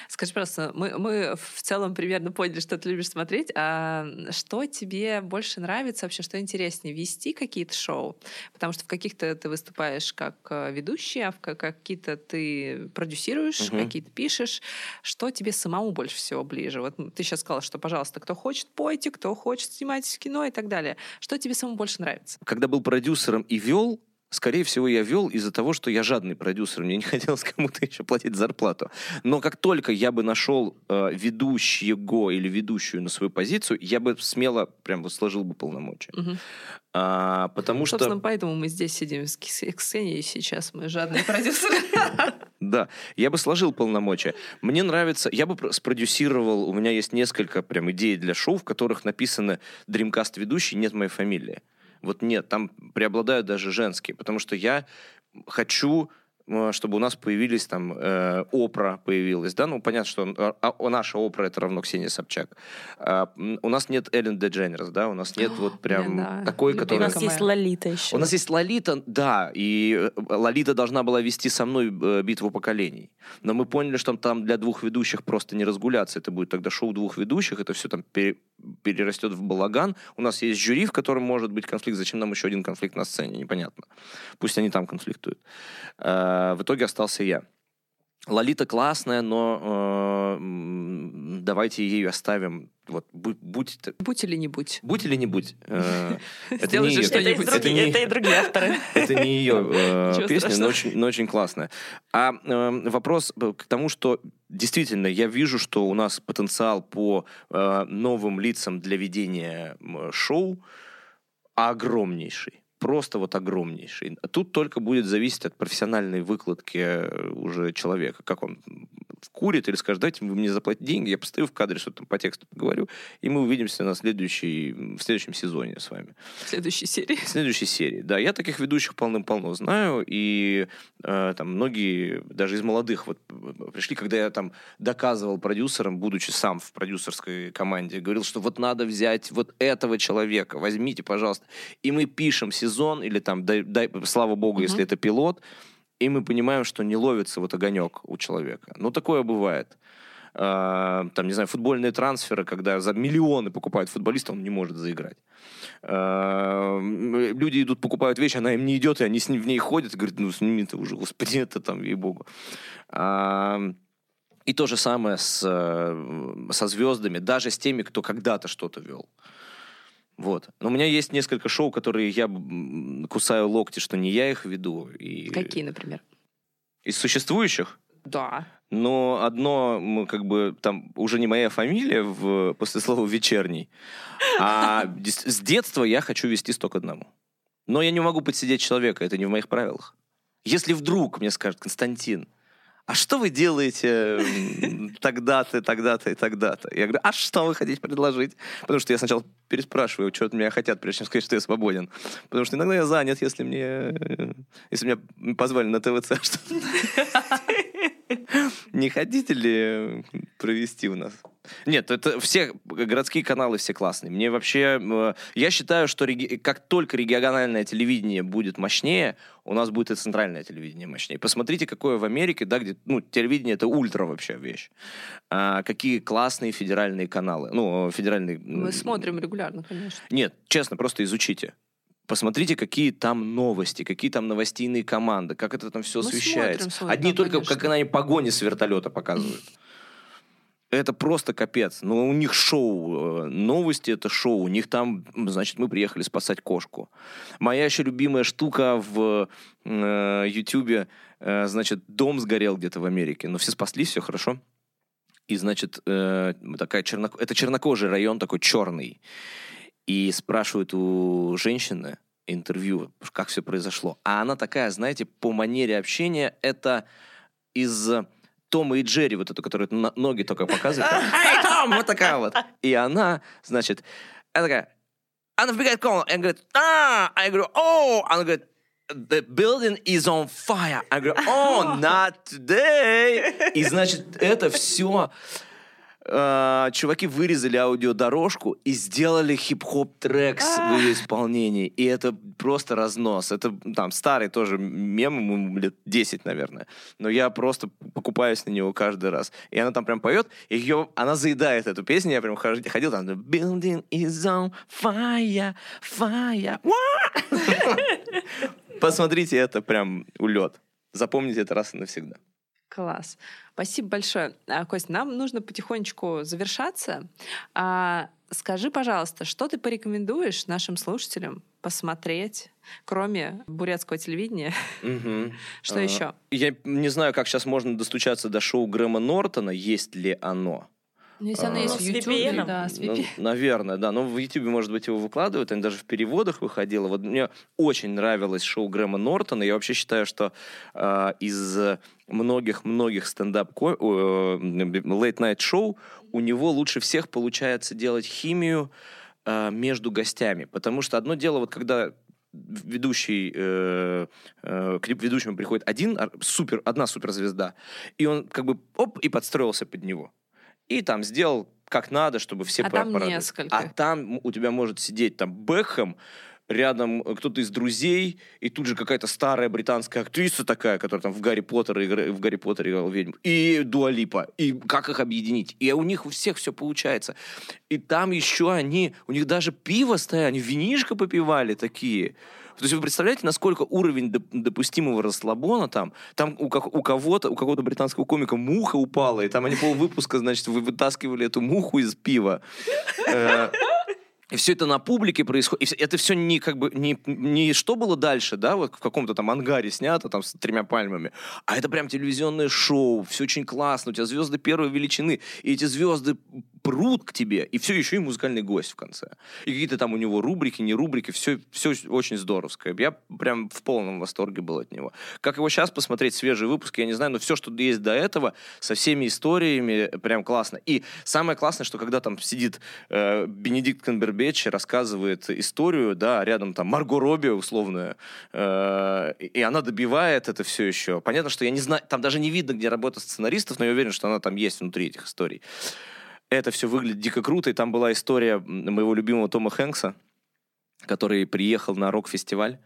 Скажи, просто, мы, мы в целом примерно поняли, что ты любишь смотреть, а что тебе больше нравится вообще, что интереснее, вести какие-то шоу? Потому что в каких-то ты выступаешь как э, ведущий, а в какие-то ты продюсируешь, угу. какие-то пишешь. Что тебе самому больше всего ближе? Вот ты сейчас сказал, что, пожалуйста, кто хочет, пойте, кто хочет, снимать кино и так далее. Что тебе самому больше нравится? Когда был продюсером и вел, скорее всего, я вел из-за того, что я жадный продюсер, мне не хотелось кому-то еще платить зарплату. Но как только я бы нашел э, ведущего или ведущую на свою позицию, я бы смело прям вот сложил бы полномочия. Угу. А, потому Собственно, что... поэтому мы здесь сидим с Ксенией сейчас, мы жадные продюсеры. Да, я бы сложил полномочия. Мне нравится, я бы спродюсировал, у меня есть несколько прям идей для шоу, в которых написано Dreamcast ведущий, нет моей фамилии. Вот нет, там преобладают даже женские, потому что я хочу чтобы у нас появились там э, Опра появилась, да, ну понятно, что а, а, наша Опра это равно Ксения Собчак. А, у нас нет Эллен Дедженерс, да, у нас нет вот прям да, такой, который... У нас есть Лолита еще. У нас есть Лолита, да, и э, Лолита должна была вести со мной э, битву поколений, но мы поняли, что там для двух ведущих просто не разгуляться, это будет тогда шоу двух ведущих, это все там пере, перерастет в балаган. У нас есть жюри, в котором может быть конфликт, зачем нам еще один конфликт на сцене, непонятно. Пусть они там конфликтуют. Э, в итоге остался я. Лолита классная, но э, давайте ее оставим. Вот будь, будь, будь или не будь. Будь или не будь. Э, это не что-нибудь. Это, не, это и другие авторы. Это не ее э, песня, но очень, но очень классная. А э, вопрос к тому, что действительно я вижу, что у нас потенциал по э, новым лицам для ведения шоу огромнейший просто вот огромнейший. Тут только будет зависеть от профессиональной выкладки э, уже человека, как он курит или скажет, дайте вы мне заплатить деньги, я постою в кадре, что-то там по тексту поговорю, и мы увидимся на следующей, в следующем сезоне с вами. В следующей серии. В следующей серии, да. Я таких ведущих полным-полно знаю, и э, там многие, даже из молодых, вот пришли, когда я там доказывал продюсерам, будучи сам в продюсерской команде, говорил, что вот надо взять вот этого человека, возьмите, пожалуйста. И мы пишем сезон, или там, дай, дай слава богу, mm-hmm. если это пилот, и мы понимаем, что не ловится вот огонек у человека. Ну, такое бывает. Uh, там, не знаю, футбольные трансферы, когда за миллионы покупают футболиста, он не может заиграть. Uh, люди идут, покупают вещь, она им не идет, и они с ним в ней ходят, и говорят, ну, сними ты уже, господи, это там, ей-богу. Uh, и то же самое с, со звездами, даже с теми, кто когда-то что-то вел. Вот. Но у меня есть несколько шоу, которые я кусаю локти, что не я их веду. И... Какие, например? Из существующих? Да. Но одно, как бы, там уже не моя фамилия в, после слова «вечерний», а с детства я хочу вести «Сто к одному». Но я не могу подсидеть человека, это не в моих правилах. Если вдруг мне скажет Константин, а что вы делаете тогда-то, тогда-то и тогда-то? Я говорю, а что вы хотите предложить? Потому что я сначала переспрашиваю, что от меня хотят, прежде чем сказать, что я свободен. Потому что иногда я занят, если мне, если меня позвали на ТВЦ, что не хотите ли провести у нас? Нет, это все городские каналы все классные. Мне вообще... Э, я считаю, что реги... как только региональное телевидение будет мощнее, у нас будет и центральное телевидение мощнее. Посмотрите, какое в Америке, да, где... Ну, телевидение — это ультра вообще вещь. А, какие классные федеральные каналы. Ну, федеральные... Мы смотрим регулярно, конечно. Нет, честно, просто изучите. Посмотрите, какие там новости, какие там новостейные команды, как это там все Мы освещается. Смотрим, Одни да, только, конечно. как они погони с вертолета показывают. Это просто капец. Но ну, у них шоу. Э, новости это шоу. У них там, значит, мы приехали спасать кошку. Моя еще любимая штука в э, Ютубе, э, значит, дом сгорел где-то в Америке. Но все спаслись, все хорошо. И, значит, э, такая черно... это чернокожий район, такой черный. И спрашивают у женщины интервью, как все произошло. А она такая, знаете, по манере общения, это из Тома и Джерри, вот эту, которая ноги только показывает. Эй, Том! Вот такая вот. И она, значит, она такая, она вбегает в комнату, она говорит, а, а я говорю, о, она говорит, the building is on fire. Я говорю, oh, not today. И, значит, это все э, чуваки вырезали аудиодорожку и сделали хип-хоп трек в ее исполнении. И это просто разнос. Это там старый тоже мем, ему лет 10, наверное. Но я просто покупаюсь на него каждый раз. И она там прям поет, и ее, она заедает эту песню. Я прям ходил там, building is on fire, fire. Посмотрите, это прям улет. Запомните это раз и навсегда. Класс. Спасибо большое. А, Кость, нам нужно потихонечку завершаться. А, скажи, пожалуйста, что ты порекомендуешь нашим слушателям посмотреть, кроме бурятского телевидения? Угу. Что а, еще? Я не знаю, как сейчас можно достучаться до шоу Грэма Нортона, есть ли оно. Ну, если оно есть в YouTube, да, с VPN. Ну, наверное, да. Но в YouTube, может быть, его выкладывают, они даже в переводах выходило. Вот мне очень нравилось шоу Грэма Нортона. Я вообще считаю, что э, из многих-многих стендап э, night шоу у него лучше всех получается делать химию э, между гостями. Потому что одно дело, вот когда ведущий, э, э, к ведущему приходит один супер, одна суперзвезда, и он как бы оп, и подстроился под него и там сделал как надо, чтобы все а там несколько. А там у тебя может сидеть там Бэхэм, рядом кто-то из друзей, и тут же какая-то старая британская актриса такая, которая там в Гарри Поттере игра... в Гарри Поттере играла ведьм, и Дуалипа, и как их объединить? И у них у всех все получается. И там еще они, у них даже пиво стоят, они винишко попивали такие. То есть вы представляете, насколько уровень допустимого расслабона там, там у, у кого-то, у какого-то британского комика муха упала, и там они пол выпуска, значит, вы вытаскивали эту муху из пива. И все это на публике происходит. И это все не как бы не, не что было дальше, да, вот в каком-то там ангаре снято, там с тремя пальмами, а это прям телевизионное шоу, все очень классно, у тебя звезды первой величины, и эти звезды прут к тебе, и все еще и музыкальный гость в конце. И какие-то там у него рубрики, не рубрики, все, все очень здоровское. Я прям в полном восторге был от него. Как его сейчас посмотреть, свежий выпуск, я не знаю, но все, что есть до этого, со всеми историями, прям классно. И самое классное, что когда там сидит э, Бенедикт Камбербэтч, рассказывает историю, да, рядом там Марго Робби условная, э, и она добивает это все еще. Понятно, что я не знаю, там даже не видно, где работа сценаристов, но я уверен, что она там есть внутри этих историй. Это все выглядит дико круто, и там была история моего любимого Тома Хэнкса, который приехал на рок-фестиваль,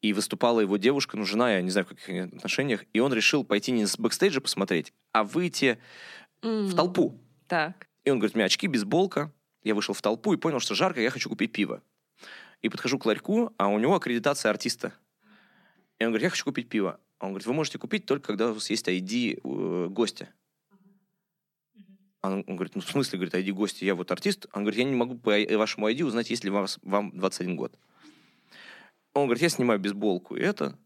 и выступала его девушка, ну, жена, я не знаю, в каких отношениях, и он решил пойти не с бэкстейджа посмотреть, а выйти mm. в толпу. Так. И он говорит, у меня очки, бейсболка. Я вышел в толпу и понял, что жарко, я хочу купить пиво. И подхожу к ларьку, а у него аккредитация артиста. И он говорит, я хочу купить пиво. А он говорит, вы можете купить только когда у вас есть ID э, гостя. Он, он говорит, ну в смысле, говорит, ID гости, я вот артист. Он говорит, я не могу по вашему ID узнать, есть ли вас, вам 21 год. Он говорит, я снимаю бейсболку, и это.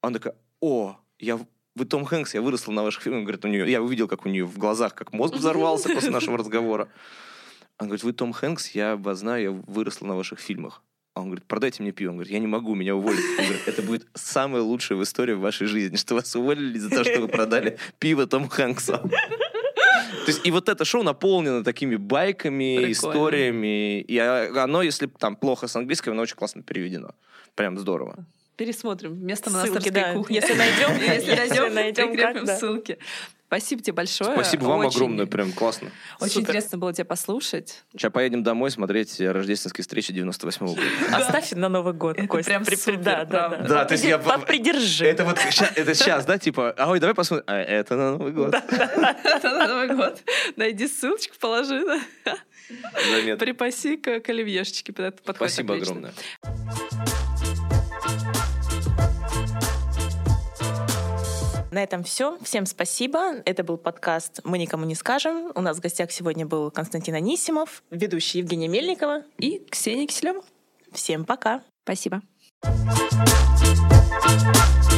Она такая, о, я вы Том Хэнкс, я выросла на ваших фильмах. Он говорит, у нее, я увидел, как у нее в глазах, как мозг взорвался после нашего разговора. Он говорит, вы Том Хэнкс, я вас знаю, я выросла на ваших фильмах. Он говорит, продайте мне пиво. Он говорит, я не могу, меня уволят. Он говорит, это будет самое лучшее в истории в вашей жизни, что вас уволили за то, что вы продали пиво Том Хэнксу. То есть и вот это шоу наполнено такими байками, Прикольно. историями. И оно, если там плохо с английским, оно очень классно переведено. Прям здорово. Пересмотрим. Место монастырской да. кухни. Если найдем, если найдем, прикрепим ссылки. Спасибо тебе большое. Спасибо вам очень, огромное, прям классно. Очень Супер. интересно было тебя послушать. Сейчас поедем домой смотреть рождественские встречи 98 -го года. Оставь на Новый год, Это Кость. прям супер, да, да, да. да то есть я... Придержи. Это вот это сейчас, да, типа, а ой, давай посмотрим. А это на Новый год. Это на Новый год. Найди ссылочку, положи. Припаси к оливьешечке. Спасибо огромное. На этом все. Всем спасибо. Это был подкаст «Мы никому не скажем». У нас в гостях сегодня был Константин Анисимов, ведущий Евгения Мельникова и Ксения Киселева. Всем пока. Спасибо. Thank you.